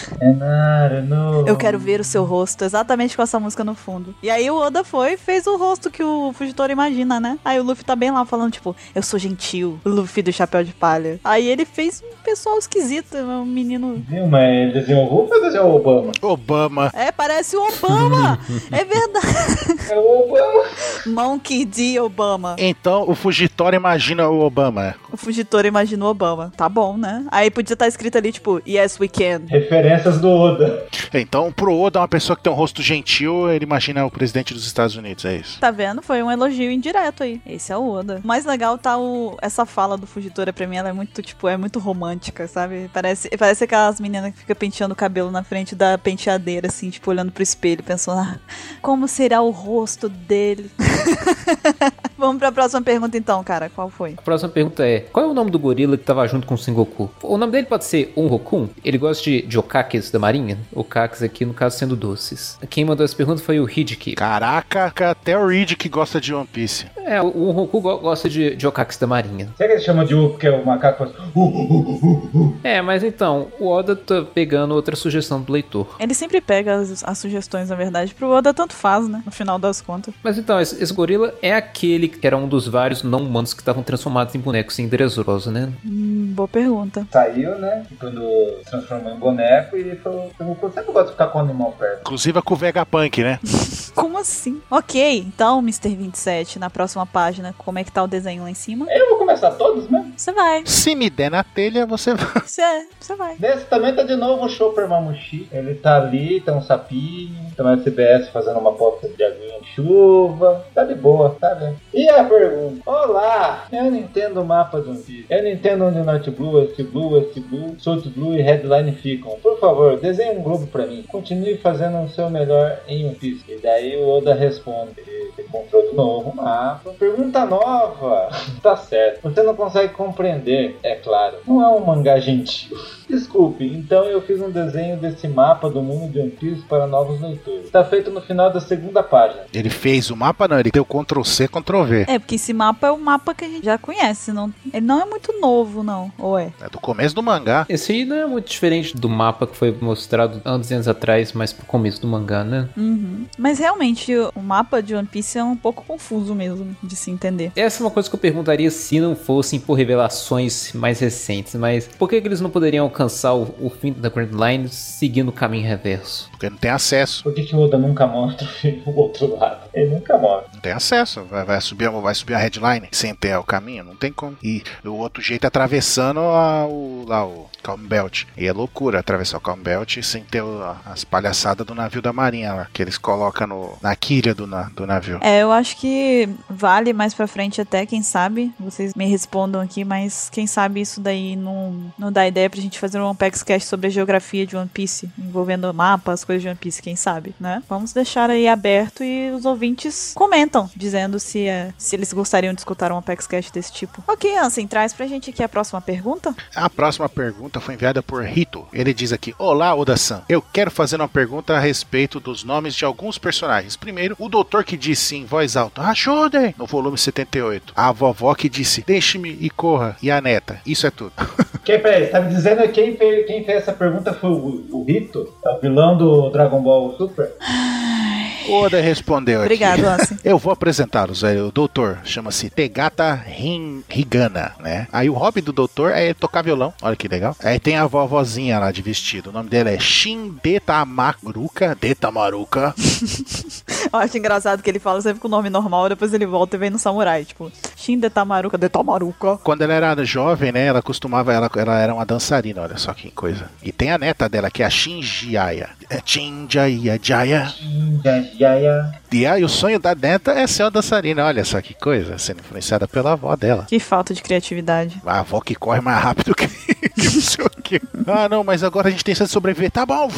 Eu quero ver o seu rosto, exatamente com essa música no fundo. E aí o Oda foi e fez o rosto que o Fugitora imagina, né? Aí o Luffy tá bem lá falando, tipo, eu sou gentil, o Luffy do chapéu de palha. Aí ele fez um pessoal esquisito, um menino. Viu, mas ele desenhou o Hulk ou desenhou o Obama? Obama. É, parece o Obama! é verdade. É o Obama. Monkey D. Obama. Então o Fugitório imagina o Obama. O Fugitora imaginou Obama. Tá bom, né? Aí podia estar escrito ali, tipo, Yes, we can. Referências do Oda. Então, pro Oda, uma pessoa que tem um rosto gentil, ele imagina o presidente dos Estados Unidos, é isso. Tá vendo? Foi um elogio indireto aí. Esse é o Oda. O mais legal tá o... essa fala do Fugitora pra mim, ela é muito, tipo, é muito romântica, sabe? Parece, parece aquelas meninas que ficam penteando o cabelo na frente da penteadeira, assim, tipo, olhando pro espelho, pensando, ah, como será o rosto dele? Vamos pra próxima pergunta então, cara. Qual foi? A próxima pergunta é: qual é o nome do gorila que tava junto com o Sengoku? O nome dele pode ser Onrokun? Ele gosta de, de okakes da marinha? Okakes aqui, no caso, sendo doces. Quem mandou essa pergunta foi o Hideki. Caraca, até o que gosta de One Piece. É, o Onroku go- gosta de, de okakes da marinha. Será que ele chama de U porque o macaco faz. É, mas então, o Oda tá pegando outra sugestão do leitor. Ele sempre pega as, as sugestões, na verdade, pro Oda tanto faz, né? No final das contas. Mas então, esse, esse gorila é aquele que era um dos vários não-humanos que estavam transformados em bonecos em Dressrosa, né? Hum, boa pergunta. Saiu, né? Quando transformou em boneco e falou: Eu sempre gosto de ficar com o animal perto. Inclusive com o Vegapunk, né? Como assim? Ok, então, Mr. 27, na próxima página, como é que tá o desenho lá em cima? Eu vou começar todos mesmo. Você vai. Se me der na telha, você vai. Você é, você vai. Nesse também tá de novo o Chopper Mamushi. Ele tá ali, tem um sapinho, tem uma SBS fazendo uma poça de aguinha de chuva. Tá de boa, tá vendo? E a pergunta: Olá, eu não entendo o mapa do Piece. Eu não entendo onde North Blue, West Blue, West Blue, South Blue e Headline ficam. Por favor, desenhe um globo pra mim. Continue fazendo o seu melhor em One Piece. E daí o Oda responde: Ele encontrou de novo o mapa. Pergunta nova. tá certo. Você não consegue compreender, é claro. Não é um mangá gentil. Desculpe, então eu fiz um desenho desse mapa do mundo de One Piece para novos leitores. Está feito no final da segunda página. Ele fez o mapa, não, ele deu Ctrl C, Ctrl V. É, porque esse mapa é o mapa que a gente já conhece. Não, ele não é muito novo, não. Ou é? É do começo do mangá. Esse aí não é muito diferente do mapa que foi mostrado anos e anos atrás, mas pro começo do mangá, né? Uhum. Mas realmente, o mapa de One Piece é um pouco confuso mesmo de se entender. Essa é uma coisa que eu perguntaria se não fossem por revelações mais recentes, mas por que, que eles não poderiam alcançar o, o fim da Grand Line seguindo o caminho reverso? Porque não tem acesso. Por que, que o Oda nunca mostra o outro lado? Ele nunca mostra. Não tem acesso. Vai, vai subir, vai subir a headline sem ter o caminho. Não tem como. E o outro jeito é atravessando a- o, lá o Calm Belt. E é loucura atravessar o Calm Belt sem ter as palhaçadas do navio da marinha lá. Que eles colocam no, na quilha do, na- do navio. É, eu acho que vale mais pra frente até, quem sabe. Vocês me respondam aqui, mas quem sabe isso daí não, não dá ideia pra gente fazer um Apex Cast sobre a geografia de One Piece, envolvendo mapas, coisas de One Piece, quem sabe, né? Vamos deixar aí aberto e os ouvintes comentam, dizendo se, é, se eles gostariam de escutar um Apex Cast desse tipo. Ok, Ansem, traz pra gente aqui a próxima pergunta. A próxima pergunta foi enviada por Rito. Ele diz aqui: Olá, Oda-san. Eu quero fazer uma pergunta a respeito dos nomes de alguns personagens. Primeiro, o doutor que disse em voz alta: Ajudem! No volume 78. A vovó que disse: Deixe-me e corra. E a neta. Isso é tudo. Quem, peraí, tá me dizendo que quem fez, quem fez essa pergunta foi o, o Rito? É o vilão do Dragon Ball Super? Oda respondeu. Obrigado, Ansem. Eu vou apresentá-los. É, o doutor chama-se Tegata Higana, né? Aí o hobby do doutor é tocar violão. Olha que legal. Aí tem a vovozinha lá de vestido. O nome dela é Shin Detamaruka. Detamaruka. Eu acho engraçado que ele fala sempre com o nome normal, depois ele volta e vem no samurai, tipo, Shin de Tamaruka, de Tamaruka. Quando ela era jovem, né? Ela costumava. Ela, ela era uma dançarina, olha só que coisa. E tem a neta dela, que é a Shinjiaya. É Shinjaya Jaya. Jaya. E aí o sonho da neta é ser uma dançarina. Olha só que coisa. Sendo influenciada pela avó dela. Que falta de criatividade. A avó que corre mais rápido que, que não sei o quê. Ah, não, mas agora a gente tem que sobreviver. Tá bom.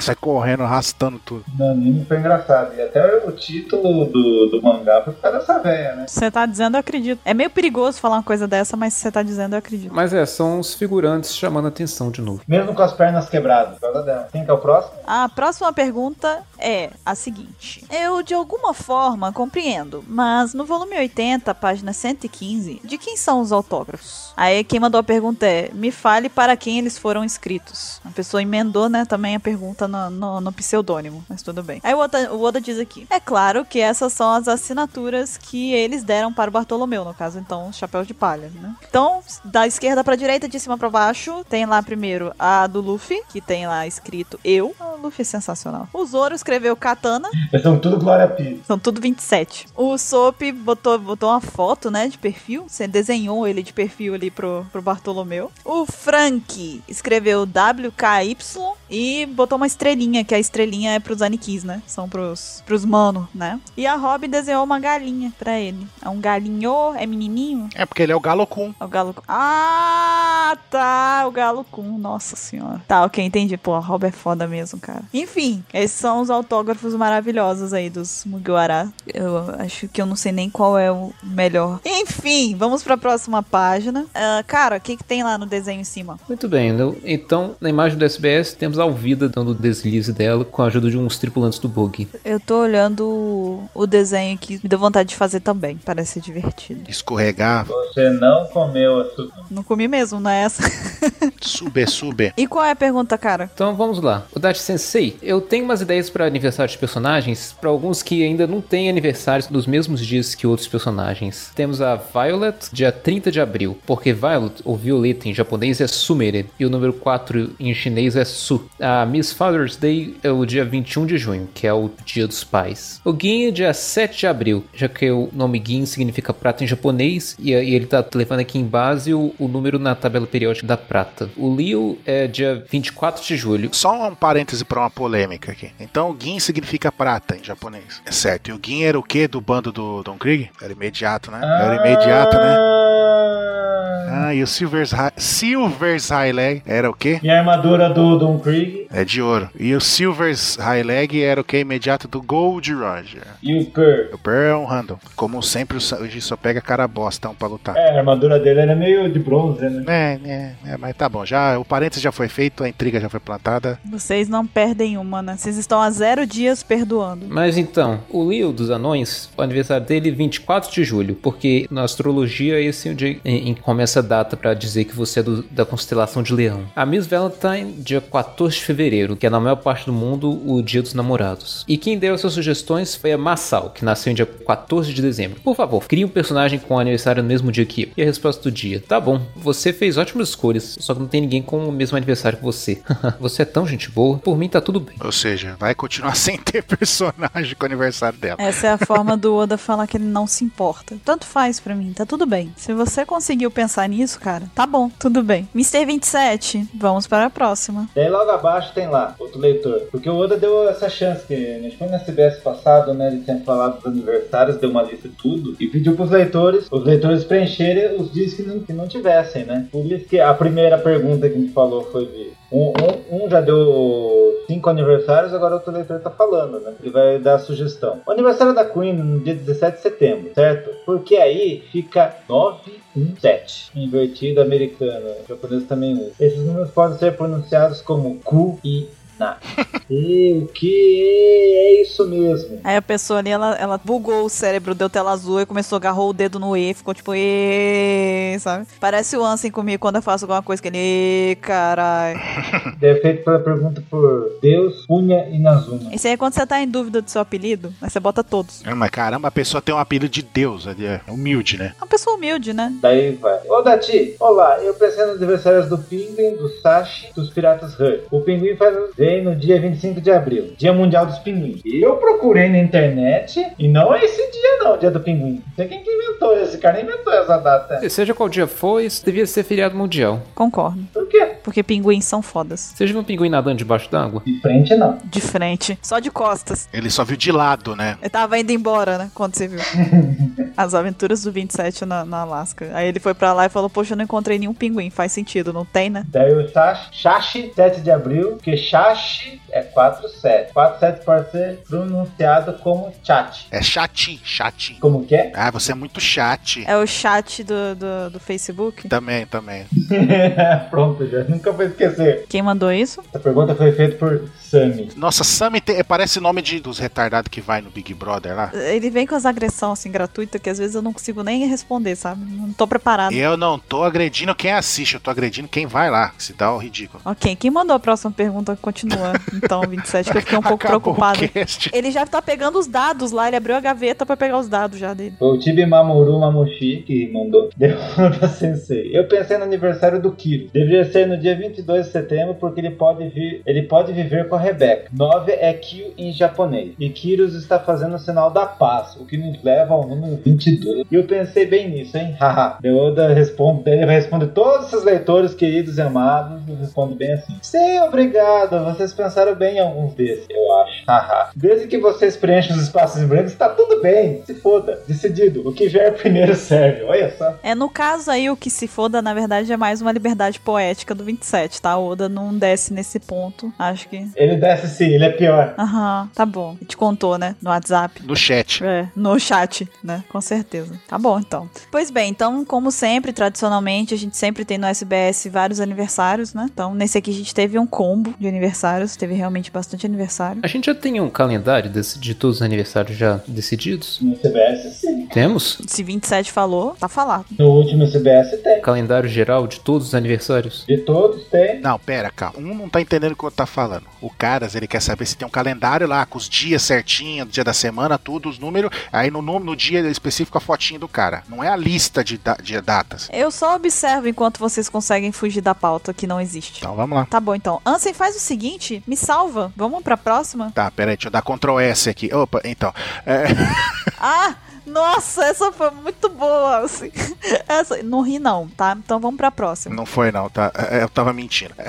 Sai correndo, arrastando tudo. No anime foi engraçado. E até o título do, do mangá foi por causa dessa véia, né? Você tá dizendo, eu acredito. É meio perigoso falar uma coisa dessa, mas você tá dizendo, eu acredito. Mas é, são os figurantes chamando atenção de novo. Mesmo com as pernas quebradas, por causa dela. Quem que é o próximo? A próxima pergunta é a seguinte. Eu, de alguma forma, compreendo, mas no volume 80, página 115, de quem são os autógrafos? Aí quem mandou a pergunta é, me fale para quem eles foram escritos. A pessoa emendou, né, também a pergunta no, no, no pseudônimo, mas tudo bem. Aí o Oda, o Oda diz aqui, é claro que essas são as assinaturas que eles deram para o Bartolomeu, no caso, então, os chapéus de palha, né? Então, da esquerda pra direita, de cima pra baixo, tem lá primeiro a do Luffy, que tem lá escrito eu. O Luffy é sensacional. O Zoro escreveu Katana, Eles são tudo Glória Pires. são tudo 27. O Soap botou, botou uma foto, né, de perfil. Você desenhou ele de perfil ali pro, pro Bartolomeu. O Frank escreveu WKY e botou uma estrelinha, que a estrelinha é pros Anikis, né? São pros, pros mano, né? E a Robin desenhou uma galinha pra ele. É um galinho, é menininho. É porque ele é o Galo Kun. É o Galo Kun. Ah, tá. O Galo Kun. Nossa senhora. Tá, ok, entendi. Pô, a Rob é foda mesmo, cara. Enfim, esses são os autógrafos maravilhosos aí dos Mugiwara. Eu acho que eu não sei nem qual é o melhor. Enfim, vamos pra próxima página. Ah, cara, o que, que tem lá no desenho em cima? Muito bem, né? então na imagem do SBS temos a Alvida dando o deslize dela com a ajuda de uns tripulantes do bug. Eu tô olhando o, desenho que me deu vontade de fazer também. Parece ser divertido. Escorregar. Você não comeu a sua... Não comi mesmo, não é essa? Sube, sube. e qual é a pergunta, cara? Então vamos lá. O Dachi Sensei, eu tenho umas ideias para aniversários de personagens, para alguns que ainda não têm aniversários nos mesmos dias que outros personagens. Temos a Violet, dia 30 de abril, porque Violet, ou Violeta em japonês, é Sumere, e o número 4 em chinês é Su. A Miss Father's Day é o dia 21 de junho, que é o dia dos pais. O Gin é dia 7 de abril, já que o nome Gin significa prata em japonês, e, ele tá levando aqui em base o, número na tabela periódica da prata. O Liu é dia 24 de julho, Só um parêntese pra uma polêmica aqui. Então, Gin significa prata em japonês. É certo. E o Gin era o quê do bando do Don Krieg? Era imediato, né? Era imediato, né? Ah, e o Silver's, High... Silver's High Leg era o quê? E a armadura do Don Krieg É de ouro. E o Silver's High Leg era o quê? Imediato do Gold Roger. e o Pearl. O Pearl é um random. Como sempre, hoje só pega cara bostão pra lutar. É, a armadura dele era meio de bronze, né? É, é, é, mas tá bom. Já, o parênteses já foi feito, a intriga já foi plantada. Vocês não perdem uma, né? Vocês estão há zero dias perdoando. Mas então, o Leo dos Anões, o aniversário dele é 24 de julho, porque na astrologia esse é o dia em, em que começa a data pra dizer que você é do- da constelação de Leão. A Miss Valentine, dia 14 de fevereiro, que é na maior parte do mundo o dia dos namorados. E quem deu essas sugestões foi a Massal, que nasceu em dia 14 de dezembro. Por favor, crie um personagem com aniversário no mesmo dia que eu. E a resposta do dia: Tá bom, você fez ótimas escolhas, só que não tem ninguém com o mesmo aniversário que você. você é tão gente boa, por mim tá tudo bem. Ou seja, vai continuar sem ter personagem com o aniversário dela. Essa é a forma do Oda falar que ele não se importa. Tanto faz pra mim, tá tudo bem. Se você conseguiu pensar nisso, cara, tá bom, tudo bem. Mr. 27, vamos para a próxima. E aí logo abaixo tem lá, outro leitor. Porque o Oda deu essa chance, que a gente foi na CBS passado, né? Ele tinha falado dos aniversários, deu uma lista tudo, e pediu pros leitores, os leitores preencherem os dias que não, que não tivessem, né? Por isso que a primeira pergunta que a gente falou foi de. Um, um, um já deu cinco aniversários, agora outro leitor tá falando, né? Ele vai dar a sugestão. O aniversário da Queen no dia 17 de setembro, certo? Porque aí fica 917. Invertido americano. O japonês também usa. Esses números podem ser pronunciados como Ku e E o que é isso mesmo? Aí a pessoa ali, ela, ela bugou o cérebro, deu tela azul e começou, agarrou o dedo no E, ficou tipo, e, sabe? Parece o Ansem comigo quando eu faço alguma coisa que ele, e, caralho. Deve feito pela pergunta por Deus, Unha e Nazuma. Isso aí é quando você tá em dúvida do seu apelido, aí você bota todos. É, mas caramba, a pessoa tem um apelido de Deus, ali, é humilde, né? É uma pessoa humilde, né? Daí vai. Ô Dati, olá, eu pensei nos aniversários do Pinguim, do Sashi, dos Piratas Her. O Pinguim faz no dia 25 de abril, Dia Mundial dos Pinguins. Eu procurei na internet e não é esse dia não, Dia do Pinguim. Não sei quem que inventou esse cara, nem inventou essa data. Seja qual dia for, isso devia ser feriado mundial. Concordo. Por quê? Porque pinguins são fodas. Você já viu um pinguim nadando debaixo d'água? De frente não. De frente, só de costas. Ele só viu de lado, né? Ele tava indo embora, né? Quando você viu. As aventuras do 27 na, na Alasca. Aí ele foi pra lá e falou: Poxa, eu não encontrei nenhum pinguim. Faz sentido, não tem, né? Daí o Shashi, 7 de abril, porque Hashi é 47. 47 pode ser pronunciado como chat. É chatinho, chatinho. Como que é? Ah, você é muito chat. É o chat do, do, do Facebook. Também, também. Pronto, já nunca vou esquecer. Quem mandou isso? Essa pergunta foi feita por Sammy. Nossa, Sammy tem- parece nome de, dos retardados que vai no Big Brother lá. Ele vem com as agressões assim gratuitas que às vezes eu não consigo nem responder, sabe? Não tô preparado. Eu não tô agredindo quem assiste, eu tô agredindo quem vai lá. Se dá o ridículo. Ok, quem mandou a próxima pergunta continua. Então, 27, que eu fiquei um pouco cast. Ele já tá pegando os dados lá, ele abriu a gaveta pra pegar os dados já dele. Foi o Tibi Mamoru Mamushi que mandou. Derrota Sensei. Eu pensei no aniversário do Kiro. Deveria ser no dia 22 de setembro porque ele pode, vir, ele pode viver com a Rebeca. 9 é Kyo em japonês. E Kiros está fazendo o sinal da paz, o que nos leva ao número 22. E eu pensei bem nisso, hein? Haha. Deoda responde, ele vai responder todos esses leitores queridos e amados. Eu respondo bem assim. Sim, obrigado. Vocês pensaram bem em alguns desses, eu acho. Desde que vocês preenchem os espaços em branco, está tudo bem. Se foda. Decidido. O que vier primeiro serve. Olha só. É, no caso aí, o que se foda, na verdade, é mais uma liberdade poética do 27, tá? O Oda não desce nesse ponto. Acho que. Ele desce sim, ele é pior. Aham, tá bom. Ele te contou, né? No WhatsApp. No chat. É, no chat, né? Com certeza. Tá bom, então. Pois bem, então, como sempre, tradicionalmente, a gente sempre tem no SBS vários aniversários, né? Então, nesse aqui a gente teve um combo de aniversários, teve realmente bastante aniversário. A gente já tem um calendário desse- de todos os aniversários já decididos? No CBS, sim. Temos? Se 27 falou, tá falado. No último CBS tem. Calendário geral de todos os aniversários? De todos tem. Não, pera, calma. Um não tá entendendo o que o outro tá falando. O Caras, ele quer saber se tem um calendário lá, com os dias certinho, dia da semana, tudo, os números. Aí no, nome- no dia específico a fotinha do cara. Não é a lista de, da- de datas. Eu só observo enquanto vocês conseguem fugir da pauta que não existe. Então vamos lá. Tá bom, então. Ansem, faz o seguinte, me salva. Vamos pra próxima? Tá, pera aí, deixa eu dar Ctrl S aqui. Opa, então. É, Ah, nossa, essa foi muito boa. Assim. Essa, não ri não, tá? Então vamos pra próxima. não foi não, tá? É, Eu tava mentindo.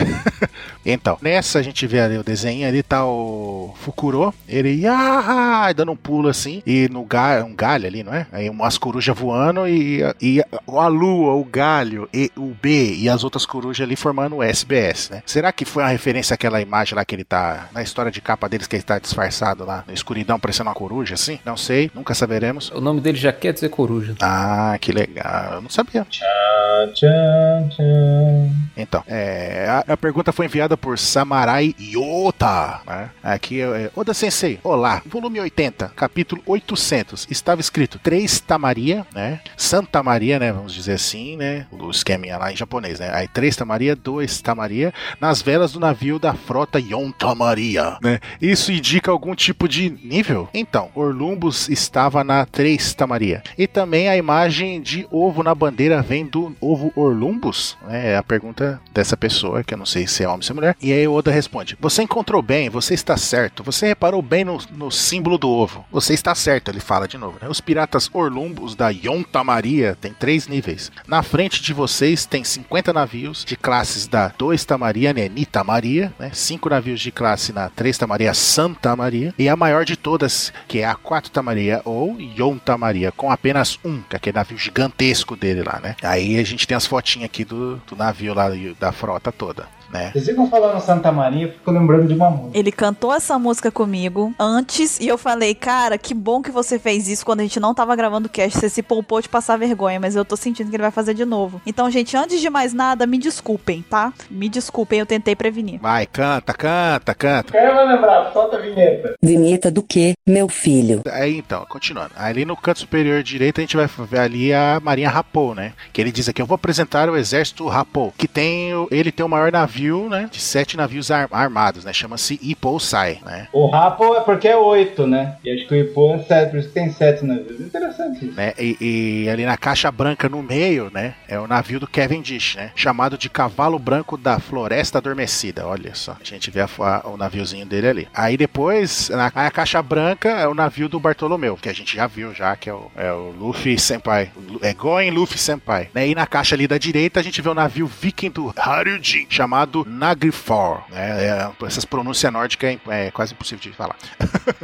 Então, nessa a gente vê ali o desenho, ali tá o Fukuro, ele ah, dando um pulo assim, e no galho, um galho ali, não é? Aí umas corujas voando e, e a lua, o galho, e o B e as outras corujas ali formando o SBS, né? Será que foi uma referência àquela imagem lá que ele tá, na história de capa deles, que ele tá disfarçado lá, na escuridão, parecendo uma coruja assim? Não sei, nunca saberemos. O nome dele já quer dizer coruja. Ah, que legal, eu não sabia. Tchan, tchan, tchan. Então, é, a, a pergunta foi enviada por Samarai Yota. Né? Aqui é Oda Sensei. Olá, volume 80, capítulo 800. Estava escrito 3 Tamaria, né? Santa Maria, né? Vamos dizer assim, né? O esqueminha lá em japonês, né? Aí 3 Tamaria, 2 Tamaria, nas velas do navio da frota Yonta Maria, né? Isso indica algum tipo de nível? Então, Orlumbus estava na 3 Tamaria. E também a imagem de ovo na bandeira vem do ovo Orlumbus? É, a pergunta dessa, pessoa, que eu não sei se é homem ou se é mulher. E aí o Oda responde: Você encontrou bem, você está certo. Você reparou bem no, no símbolo do ovo. Você está certo, ele fala de novo. Né? Os piratas Orlumbos da Yonta Maria tem três níveis. Na frente de vocês tem 50 navios de classes da 2 Tamaria, né? Nita Maria, né? 5 navios de classe na 3 Tamaria, Santa Maria. E a maior de todas, que é a 4 Tamaria ou Yonta Maria, com apenas um, que é aquele navio gigantesco dele lá, né? Aí a gente tem as fotinhas aqui do, do navio lá da frota toda. Né? Vocês ficam falando Santa Maria, eu fico lembrando de uma música. Ele cantou essa música comigo antes e eu falei, cara, que bom que você fez isso quando a gente não tava gravando o cast. Você se poupou de passar vergonha, mas eu tô sentindo que ele vai fazer de novo. Então, gente, antes de mais nada, me desculpem, tá? Me desculpem, eu tentei prevenir. Vai, canta, canta, canta. Quero vai lembrar, solta a vinheta. Vinheta do que, meu filho? Aí então, continuando. Ali no canto superior direito a gente vai ver ali a Marinha Rapou, né? Que ele diz aqui: eu vou apresentar o exército Rapou, que tem o- ele tem o maior navio, né? De sete navios ar- armados, né? Chama-se Ipousai, né? O Rapo é porque é oito, né? E acho que o Ipo é sete, por isso que tem sete navios. Interessante isso. né? E, e ali na caixa branca no meio, né? É o navio do Kevin Dish, né? Chamado de Cavalo Branco da Floresta Adormecida. Olha só, a gente vê a a- o naviozinho dele ali. Aí depois, na, na caixa branca, é o navio do Bartolomeu, que a gente já viu já, que é o, é o Luffy Senpai. É Goen Luffy Senpai. Né? E na caixa ali da direita, a gente vê o navio viking do Harujin, chamado Nagrifor. Né? É, essas pronúncias nórdicas é, é quase impossível de falar.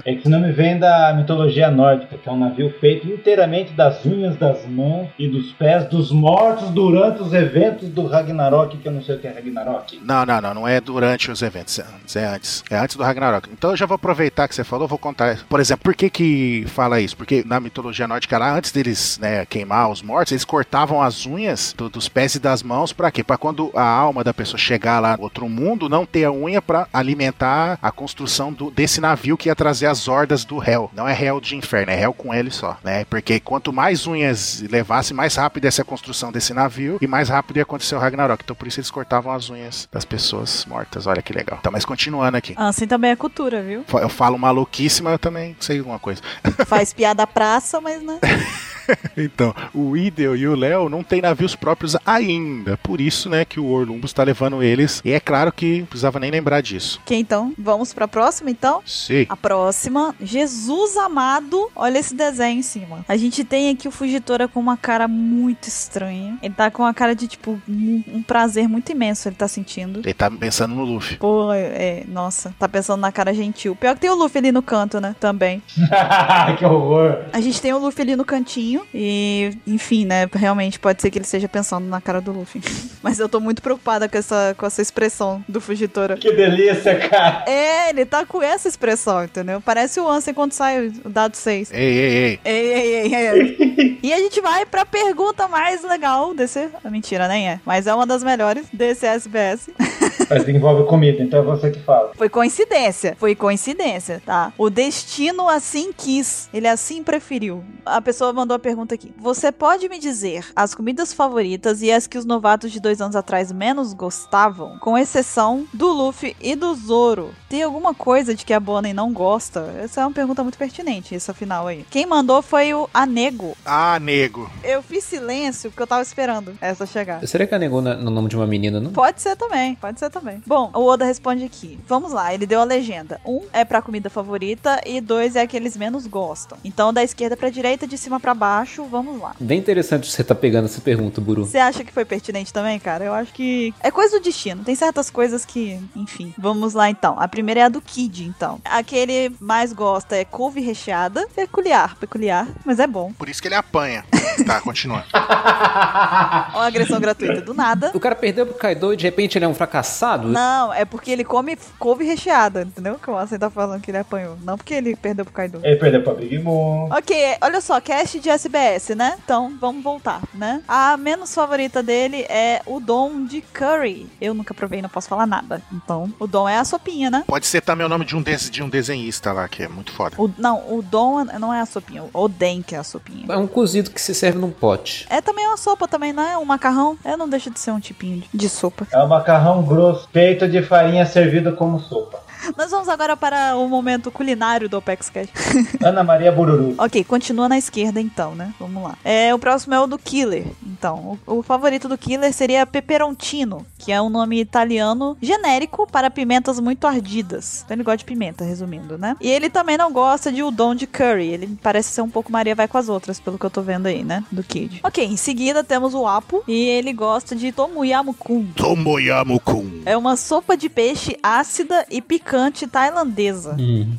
É que esse nome vem da mitologia nórdica, que é um navio feito inteiramente das unhas das mãos e dos pés dos mortos durante os eventos do Ragnarok, que eu não sei o que é Ragnarok. Não, não, não, não é durante os eventos, é antes, é antes. É do Ragnarok. Então eu já vou aproveitar que você falou, vou contar. Por exemplo, por que que fala isso? Porque na mitologia nórdica lá, antes deles né, queimar os mortos, eles cortavam as unhas do- dos pés e das mãos pra quê? Pra quando a alma da pessoa chegar lá no outro mundo, não ter a unha pra alimentar a construção do- desse navio que ia trazer as hordas do réu. Não é réu de inferno, é réu com ele só, né? Porque quanto mais unhas levasse, mais rápido ia ser a construção desse navio e mais rápido ia acontecer o Ragnarok. Então por isso eles cortavam as unhas das pessoas mortas. Olha que legal. Então, mas continuando aqui. Ah, Assim também é cultura, viu? Eu falo maluquice, mas eu também sei alguma coisa. Faz piada praça, mas né? Então, o Idel e o Léo não têm navios próprios ainda. Por isso, né, que o Orlumbus tá levando eles. E é claro que não precisava nem lembrar disso. Ok, então, vamos pra próxima, então? Sim. A próxima, Jesus amado. Olha esse desenho em cima. A gente tem aqui o Fugitora com uma cara muito estranha. Ele tá com uma cara de, tipo, um, um prazer muito imenso ele tá sentindo. Ele tá pensando no Luffy. Pô, é, nossa, tá pensando na cara gentil. Pior que tem o Luffy ali no canto, né? Também. que horror. A gente tem o Luffy ali no cantinho. E, enfim, né? Realmente pode ser que ele esteja pensando na cara do Luffy. Mas eu tô muito preocupada com essa, com essa expressão do Fugitora. Que delícia, cara. É, ele tá com essa expressão, entendeu? Parece o Ansem quando sai o dado 6. Ei, ei, ei. Ei, ei, ei, ei. e a gente vai pra pergunta mais legal desse. ah, Mentira, nem é. Mas é uma das melhores desse SBS. Mas envolve comida, então é você que fala. Foi coincidência. Foi coincidência, tá? O destino assim quis. Ele assim preferiu. A pessoa mandou a pergunta aqui. Você pode me dizer as comidas favoritas e as que os novatos de dois anos atrás menos gostavam? Com exceção do Luffy e do Zoro. Tem alguma coisa de que a Bonnie não gosta? Essa é uma pergunta muito pertinente, essa final aí. Quem mandou foi o Anego. Ah, nego. Eu fiz silêncio porque eu tava esperando essa chegar. Será que a negou na- no nome de uma menina, não? Pode ser também, pode ser também. Bom, o Oda responde aqui. Vamos lá, ele deu a legenda. Um é pra comida favorita e dois é a que eles menos gostam. Então, da esquerda pra direita, de cima pra baixo, vamos lá. Bem interessante você tá pegando essa pergunta, Buru. Você acha que foi pertinente também, cara? Eu acho que é coisa do destino. Tem certas coisas que, enfim. Vamos lá então. A primeira é a do Kid, então. A que ele mais gosta é couve recheada. Peculiar, peculiar, mas é bom. Por isso que ele apanha. tá, continua. Ó, agressão gratuita do nada. O cara perdeu pro Kaido e de repente ele é um fracassado? Não, é porque ele come couve recheada, entendeu? Que o Ansem tá falando que ele apanhou. Não porque ele perdeu pro Kaido. Ele perdeu pra Big Mom. Ok, olha só, cast de SBS, né? Então, vamos voltar, né? A menos favorita dele é o Dom de Curry. Eu nunca provei, não posso falar nada. Então, o Dom é a sopinha, né? Pode ser também o nome de um, des- de um desenhista lá, que é muito foda. O, não, o Dom não é a sopinha, o Oden que é a sopinha. É um cozido que se serve num pote. É também uma sopa também, né? Um macarrão. É, não deixa de ser um tipinho de, de sopa. É um macarrão grosso, feito de farinha servido como sopa. Nós vamos agora para o momento culinário do Opex Cash. Ana Maria Bururu. ok, continua na esquerda então, né? Vamos lá. É, o próximo é o do Killer. Então, o, o favorito do Killer seria Peperontino, que é um nome italiano genérico para pimentas muito ardidas. Então ele gosta de pimenta, resumindo, né? E ele também não gosta de udon de curry. Ele parece ser um pouco Maria vai com as outras, pelo que eu tô vendo aí, né? Do Kid. Ok, em seguida temos o Apo. E ele gosta de Tomoyamu-kun. Tomoyamu-kun. É uma sopa de peixe ácida e picante tailandesa.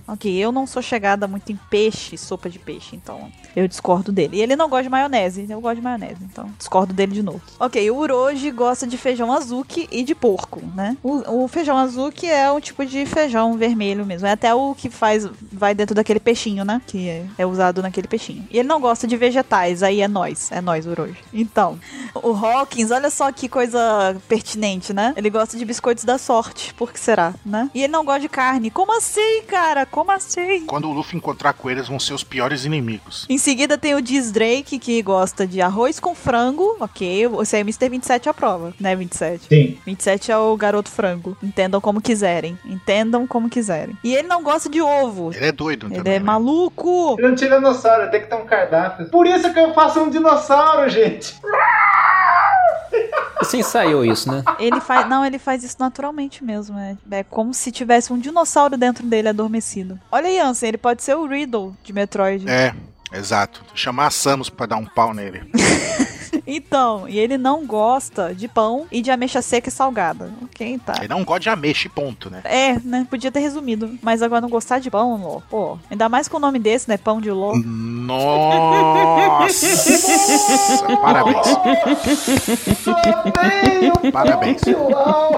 Ok, eu não sou chegada muito em peixe, sopa de peixe, então eu discordo dele. E ele não gosta de maionese, eu gosto de maionese, então discordo dele de novo. Ok, o Uroji gosta de feijão azuki e de porco, né? O, o feijão azuki é um tipo de feijão vermelho mesmo. É até o que faz, vai dentro daquele peixinho, né? Que é, é usado naquele peixinho. E ele não gosta de vegetais, aí é nós, é nós, Uroji. Então, o Hawkins, olha só que coisa pertinente, né? Ele gosta de biscoitos da sorte, por que será, né? E ele não gosta de carne. Como assim, cara? Como assim? Quando o Luffy encontrar com eles, vão ser os piores inimigos. Em seguida tem o Diz Drake, que gosta de arroz com frango. Ok, esse aí é Mr. 27 aprova, né, 27? Sim. 27 é o garoto frango. Entendam como quiserem. Entendam como quiserem. E ele não gosta de ovo. Ele é doido Ele também. é né? maluco. Ele é um tiranossauro, tem que ter um cardápio. Por isso que eu faço um dinossauro, gente. Você ensaiou isso, né? Ele faz. Não, ele faz isso naturalmente mesmo. É, é como se tivesse um dinossauro dentro dele adormecido. Olha aí, Ansem, ele pode ser o Riddle de Metroid. É, exato. Chamar a Samus pra dar um pau nele. Então, e ele não gosta de pão e de ameixa seca e salgada. Ok, tá. Ele não gosta de ameixa e ponto, né? É, né? Podia ter resumido. Mas agora não gostar de pão, Ló. Pô, ainda mais com o nome desse, né? Pão de Ló. Nossa! Parabéns. Parabéns.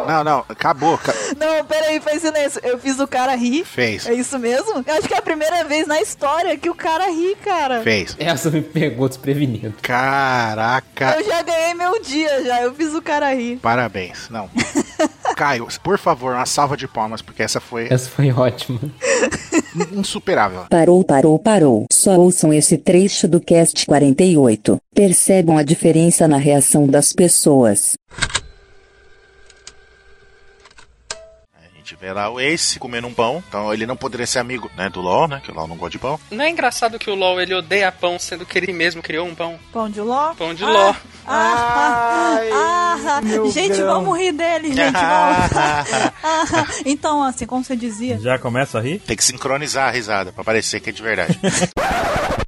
Não, não, acabou. ca- Não, peraí, faz silêncio. Eu fiz o cara rir. Fez, É isso mesmo? Eu acho que é a primeira vez na história que o cara ri, cara. fez. Essa me pegou desprevenido. Caraca. Eu já ganhei meu dia já. Eu fiz o cara rir. Parabéns. Não. Caio, por favor, uma salva de palmas, porque essa foi Essa foi ótima. insuperável. Parou, parou, parou. Só ouçam esse trecho do cast 48. Percebam a diferença na reação das pessoas. Vê lá o Ace comendo um pão. Então ele não poderia ser amigo, né, do LoL, né? Que o LoL não gosta de pão. Não é engraçado que o LoL ele odeia pão, sendo que ele mesmo criou um pão? Pão de Ló. Pão de Ah, Ló. Ah, ah, ah, meu gente, grão. vamos rir dele, gente. Vamos. Ah, então, assim, como você dizia. Já começa a rir? Tem que sincronizar a risada pra parecer que é de verdade.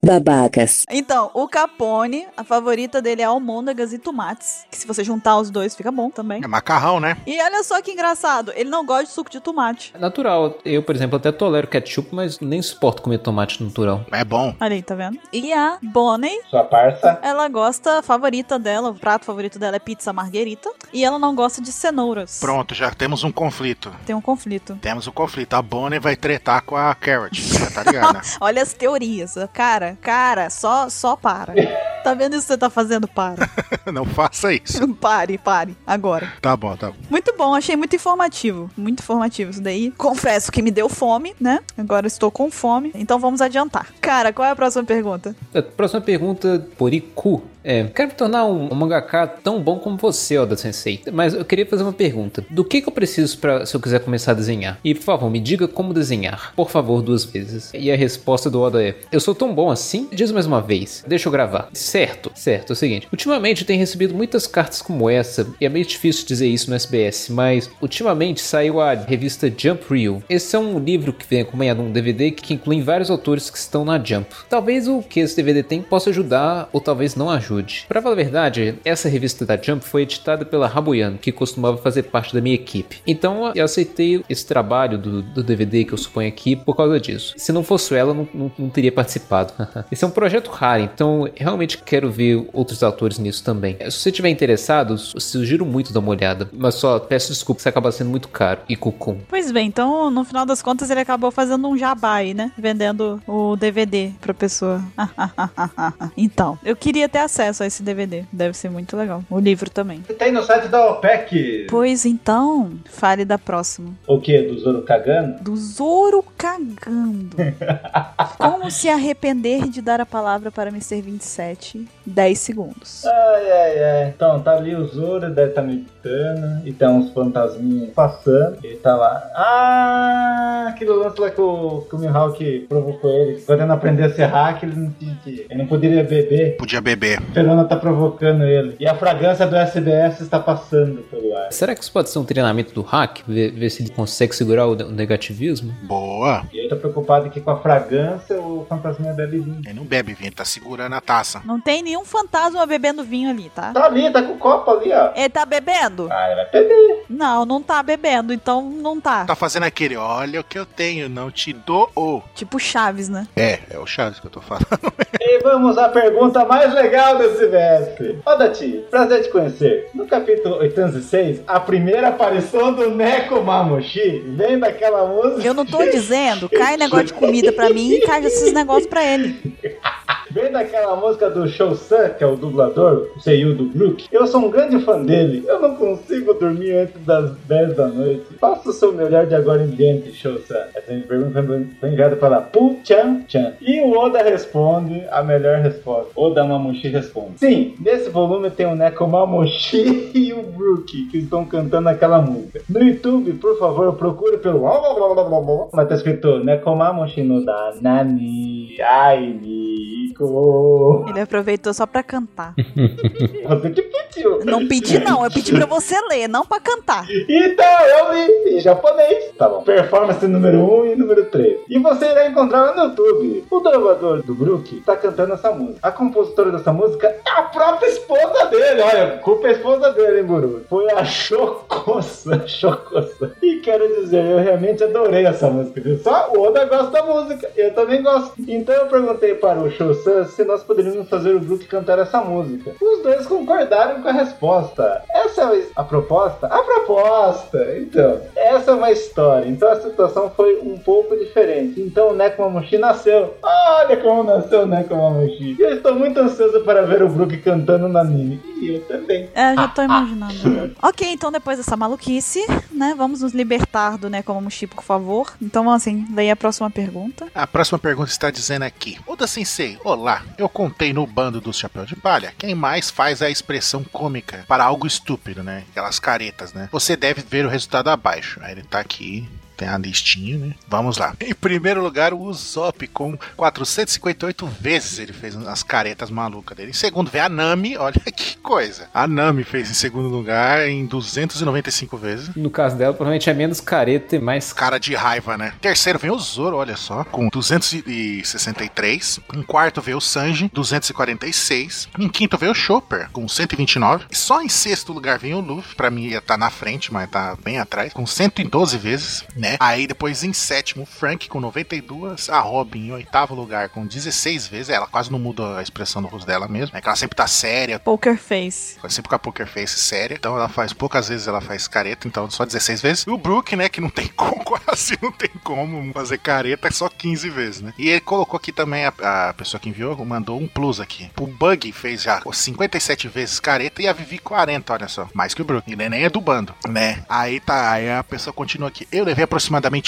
Babacas. Então, o Capone, a favorita dele é almôndegas e tomates. Que se você juntar os dois, fica bom também. É macarrão, né? E olha só que engraçado, ele não gosta de suco de tomate. É natural. Eu, por exemplo, até tolero ketchup, mas nem suporto comer tomate natural. É bom. Olha aí, tá vendo? E a Bonnie, Sua parça. ela gosta, a favorita dela, o prato favorito dela é pizza marguerita. E ela não gosta de cenouras. Pronto, já temos um conflito. Tem um conflito. Temos um conflito. A Bonnie vai tretar com a Carrot. Já tá ligado, né? Olha as teorias. Cara, cara, só, só para. Tá vendo isso que você tá fazendo? Para. não faça isso. Pare, pare. Agora. Tá bom, tá bom. Muito bom, achei muito informativo. Muito informativo isso daí. Confesso que me deu fome, né? Agora estou com fome. Então vamos adiantar. Cara, qual é a próxima pergunta? A próxima pergunta, Poriku. É, quero me tornar um, um mangaka tão bom como você, Oda Sensei. Mas eu queria fazer uma pergunta. Do que, que eu preciso para se eu quiser começar a desenhar? E, por favor, me diga como desenhar. Por favor, duas vezes. E a resposta do Oda é: Eu sou tão bom assim? Diz mais uma vez. Deixa eu gravar. Certo, certo. É o seguinte. Ultimamente tenho recebido muitas cartas como essa. E é meio difícil dizer isso no SBS. Mas, ultimamente saiu a revista Jump Reel. Esse é um livro que vem acompanhado de um DVD que inclui vários autores que estão na Jump. Talvez o que esse DVD tem possa ajudar, ou talvez não ajude. Pra falar a verdade, essa revista da Jump foi editada pela Rabuyan, que costumava fazer parte da minha equipe. Então eu aceitei esse trabalho do, do DVD que eu suponho aqui por causa disso. Se não fosse ela, não, não- não teria participado. esse é um projeto raro, então realmente quero ver outros autores nisso também. Se você estiver interessado, sugiro muito dar uma olhada. Mas só peço desculpa se acaba sendo muito caro. E cucum. Pois bem, então no final das contas ele acabou fazendo um jabá aí, né? Vendendo o DVD pra pessoa. então, eu queria ter acesso a esse DVD. Deve ser muito legal. O livro também. Tem no site da OPEC Pois então, fale da próxima. o que? Do Zoro cagando? Do Zoro cagando. Como se arrepender de dar a palavra para Mr. 27? 10 segundos. Ai, ai, ai. Então, tá ali o Zoro, deve estar meditando. E tem uns fantasminhas passando. Ele tá lá. Ah, aquele lance lá que o, que o Mihawk provocou ele. Querendo aprender a ser hack, ele não. Ele não poderia beber. Podia beber. Perona tá provocando ele. E a fragrância do SBS está passando pelo ar. Será que isso pode ser um treinamento do hack? Ver, ver se ele consegue segurar o, o negativismo? Boa. E ele tá preocupado aqui com a fragrância, o fantasma bebe vinho. Ele não bebe vinho, ele tá segurando a taça. Não tem nenhum fantasma bebendo vinho ali, tá? Tá ali, tá com o copo ali, ó. Ele tá bebendo? Ah, ele vai beber. Não, não tá bebendo, então não tá. Tá fazendo aquele, olha o que eu tenho, não te dou. Tipo Chaves, né? É, é o Chaves que eu tô falando. Vamos à pergunta mais legal desse mestre. Ô Dati, prazer te conhecer. No capítulo 806, a primeira aparição do Neko Mamushi vem daquela música. Eu não tô dizendo, cai negócio de comida pra mim e cai esses negócios pra ele. Vem daquela música do Shou-san, que é o dublador, o Seiyu do Brook. Eu sou um grande fã dele. Eu não consigo dormir antes das 10 da noite. Faça o seu melhor de agora em diante, Shou-san. Essa pergunta foi enviada pela Pu Chan Chan. E o Oda responde a melhor resposta. Oda Mamushi responde. Sim, nesse volume tem o Neko Mamushi e o Brook, que estão cantando aquela música. No YouTube, por favor, procure pelo... Mas tá escrito Neko Mamushi no da Nani Ai Nico. Ele aproveitou só pra cantar. Você que pediu. Não pedi não, eu pedi pra você ler, não pra cantar. Então, eu li em japonês. Tá bom. Performance número 1 um e número 3. E você irá encontrar no YouTube. O dublador do Brook tá cantando essa música. A compositora dessa música é a própria esposa dele. Olha, culpa é a esposa dele, hein, Buru? Foi a Chocossa. Chocossa. E quero dizer, eu realmente adorei essa música. Só o Oda gosta da música. Eu também gosto. Então eu perguntei para o Se nós poderíamos fazer o Brook cantar essa música. Os dois concordaram com a resposta. Essa é a proposta? A proposta! Então, essa é uma história. Então a situação foi um pouco diferente. Então o Neko Mamushi nasceu. Olha como nasceu o Neko Mamushi. E eu estou muito ansioso para ver o Brook cantando no anime. E eu também. É, eu já tô imaginando. ok, então depois dessa maluquice, né, vamos nos libertar do Nekomamushi, por favor. Então, assim, leia a próxima pergunta. A próxima pergunta está dizendo aqui: Oda Sensei, olá. Eu contei no bando do Chapéu de Palha. Quem mais faz a expressão cômica para algo estúpido, né? Aquelas caretas, né? Você deve ver o resultado abaixo. Aí ele tá aqui. Tem a listinha, né? Vamos lá. Em primeiro lugar, o Usopp, com 458 vezes ele fez as caretas malucas dele. Em segundo, vem a Nami. Olha que coisa. A Nami fez em segundo lugar em 295 vezes. No caso dela, provavelmente é menos careta e mais. Cara de raiva, né? Terceiro vem o Zoro, olha só, com 263. Em quarto veio o Sanji, 246. Em quinto veio o Chopper, com 129. E só em sexto lugar vem o Luffy. Pra mim ia estar na frente, mas tá bem atrás, com 112 vezes, né? Aí depois em sétimo, Frank com 92. A Robin em oitavo lugar com 16 vezes. Ela quase não muda a expressão do rosto dela mesmo. É que ela sempre tá séria, Poker Face. Sempre com a poker face séria. Então ela faz poucas vezes ela faz careta, então só 16 vezes. E o Brook, né, que não tem como, quase não tem como fazer careta, é só 15 vezes, né? E ele colocou aqui também, a, a pessoa que enviou, mandou um plus aqui. O Bug fez já 57 vezes careta e a Vivi 40, olha só. Mais que o Brook. E nem é do bando, né? Aí tá, aí a pessoa continua aqui. Eu levei aproximadamente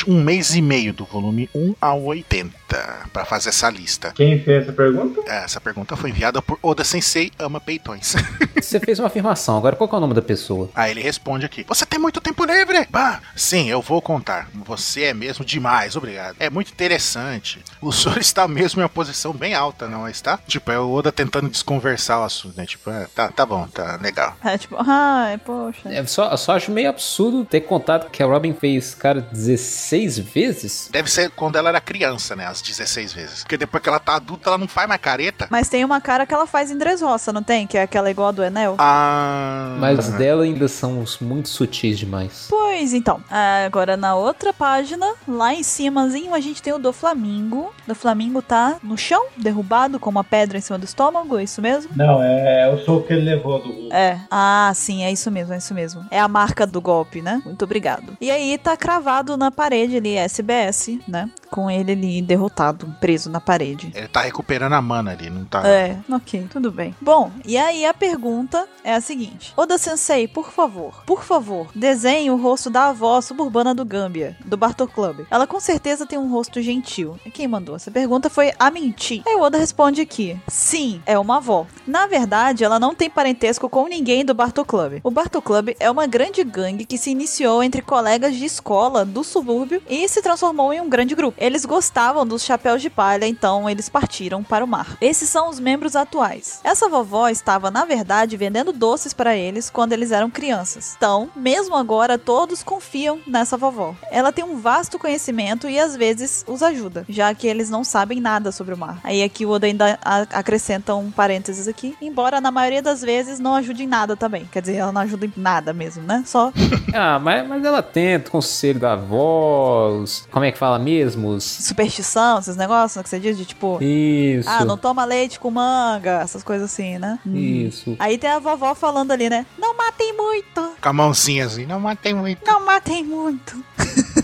um mês e meio do volume 1 ao 80 pra fazer essa lista. Quem fez essa pergunta? Essa pergunta foi enviada por Oda Sensei Ama Peitões. Você fez uma afirmação, agora qual que é o nome da pessoa? Aí ele responde aqui: Você tem muito tempo livre? Bah, sim, eu vou contar. Você é mesmo demais, obrigado. É muito interessante. O senhor está mesmo em uma posição bem alta, não está? Tipo, é o Oda tentando desconversar o assunto, né? Tipo, é, tá, tá bom, tá legal. É tipo, ai, poxa. É, só, só acho meio absurdo ter contado que a Robin fez, cara, 16 vezes. Deve ser quando ela era criança, né? As 16 vezes. Porque depois que ela tá adulta, ela não faz mais careta. Mas tem uma cara que ela faz em Dressrosa, não tem? Que é aquela igual a do Enel? Ah. Mas dela ainda são os muito sutis demais. Pois então, agora na outra página, lá em cimazinho, a gente tem o do Flamingo. Do Flamingo tá no chão, derrubado, com uma pedra em cima do estômago, é isso mesmo? Não, é, o soco que ele levou do. É. Ah, sim, é isso mesmo, é isso mesmo. É a marca do golpe, né? Muito obrigado. E aí tá cravado na parede ali, SBS, né? Com ele ali derrotado, preso na parede. Ele tá recuperando a mana ali, não tá. É, ok, tudo bem. Bom, e aí a pergunta é a seguinte: Oda Sensei, por favor, por favor, desenhe o rosto da avó suburbana do Gambia, do Bartok Club. Ela com certeza tem um rosto gentil. Quem mandou essa pergunta foi a Menti. Aí o Oda responde aqui: Sim, é uma avó. Na verdade, ela não tem parentesco com ninguém do Bartok Club. O Bartok Club é uma grande gangue que se iniciou entre colegas de escola do subúrbio e se transformou em um grande grupo. Eles gostavam dos chapéus de palha, então eles partiram para o mar. Esses são os membros atuais. Essa vovó estava, na verdade, vendendo doces para eles quando eles eram crianças. Então, mesmo agora, todos confiam nessa vovó. Ela tem um vasto conhecimento e às vezes os ajuda, já que eles não sabem nada sobre o mar. Aí aqui o Oda ainda acrescenta um parênteses aqui, embora na maioria das vezes não ajude em nada também. Quer dizer, ela não ajuda em nada mesmo, né? Só Ah, mas, mas ela tenta, conselho da voz. Como é que fala mesmo? Superstição, esses negócios que você diz de tipo, Isso. ah, não toma leite com manga, essas coisas assim, né? Hum. Isso. Aí tem a vovó falando ali, né? Não matem muito, Com a mãozinha assim, não matei muito. não matem muito.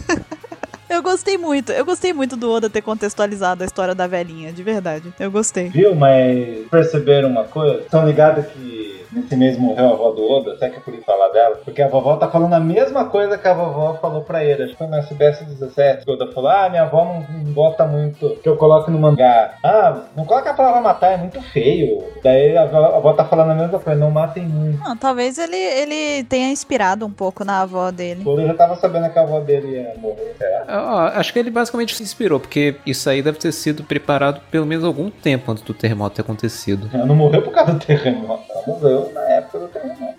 Eu gostei muito, eu gostei muito do Oda ter contextualizado a história da velhinha, de verdade. Eu gostei. Viu? Mas perceberam uma coisa? Estão ligados que nesse mês morreu a avó do Oda? Será que é por isso falar dela? Porque a vovó tá falando a mesma coisa que a vovó falou pra ele. Acho que foi no SBS 17 que o Oda falou: Ah, minha avó não, não gosta muito que eu coloque no mangá. Ah, não coloca a palavra matar, é muito feio. Daí a avó, a avó tá falando a mesma coisa: Não matem muito. Ah, talvez ele, ele tenha inspirado um pouco na avó dele. O Oda já tava sabendo que a avó dele ia morrer, será? Acho que ele basicamente se inspirou, porque isso aí deve ter sido preparado pelo menos algum tempo antes do terremoto ter acontecido. Ela não morreu por causa do terremoto. Ela morreu na época do.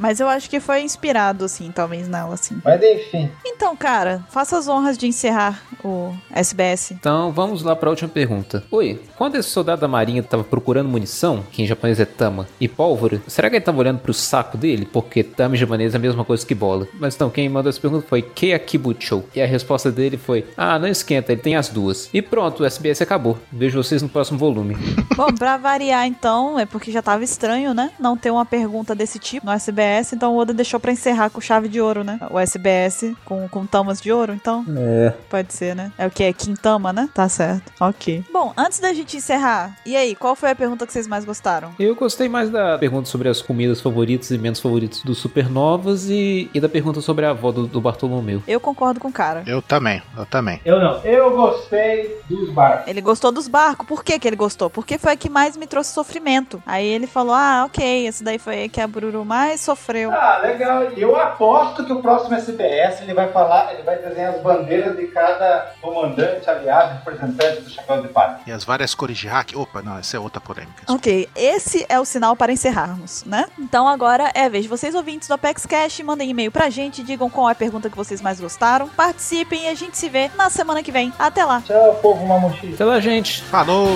Mas eu acho que foi inspirado, assim, talvez nela, assim. Mas enfim. Então, cara, faça as honras de encerrar o SBS. Então vamos lá para a última pergunta. Oi, quando esse soldado da marinha tava procurando munição, que em japonês é tama, e pólvora, será que ele tava olhando pro saco dele? Porque tama em japonês é a mesma coisa que bola. Mas então, quem mandou essa pergunta foi Keakibucho. E a resposta dele foi: Ah, não esquenta, ele tem as duas. E pronto, o SBS acabou. Vejo vocês no próximo volume. Bom, pra variar então, é porque já tava estranho, né? Não ter uma pergunta desse tipo no SBS, então o Oda deixou pra encerrar com chave de ouro, né? O SBS com, com tamas de ouro, então É. pode ser, né? É o que? É Quintama, né? Tá certo. Ok. Bom, antes da gente encerrar, e aí, qual foi a pergunta que vocês mais gostaram? Eu gostei mais da pergunta sobre as comidas favoritas e menos favoritas dos Supernovas e, e da pergunta sobre a avó do, do Bartolomeu. Eu concordo com o cara. Eu também, eu também. Eu não. Eu gostei dos barcos. Ele gostou dos barcos. Por que, que ele gostou? Porque foi a que mais me trouxe sofrimento. Aí ele falou: Ah, ok, esse daí foi a que a Bururu mais sofreu. Ah, legal. E eu aposto que o próximo SBS ele vai falar, ele vai desenhar as bandeiras de cada comandante, aliado, representante do chapéu de palha. E as várias cores de hack. Opa, não, essa é outra polêmica. Ok, esse é o sinal para encerrarmos, né? Então agora é a vez vocês ouvintes do Apex Cash, mandem e-mail pra gente, digam qual é a pergunta que vocês mais gostaram, participem e a gente se vê na semana que vem. Até lá! Tchau, povo mamuxi. Lá, gente! Falou!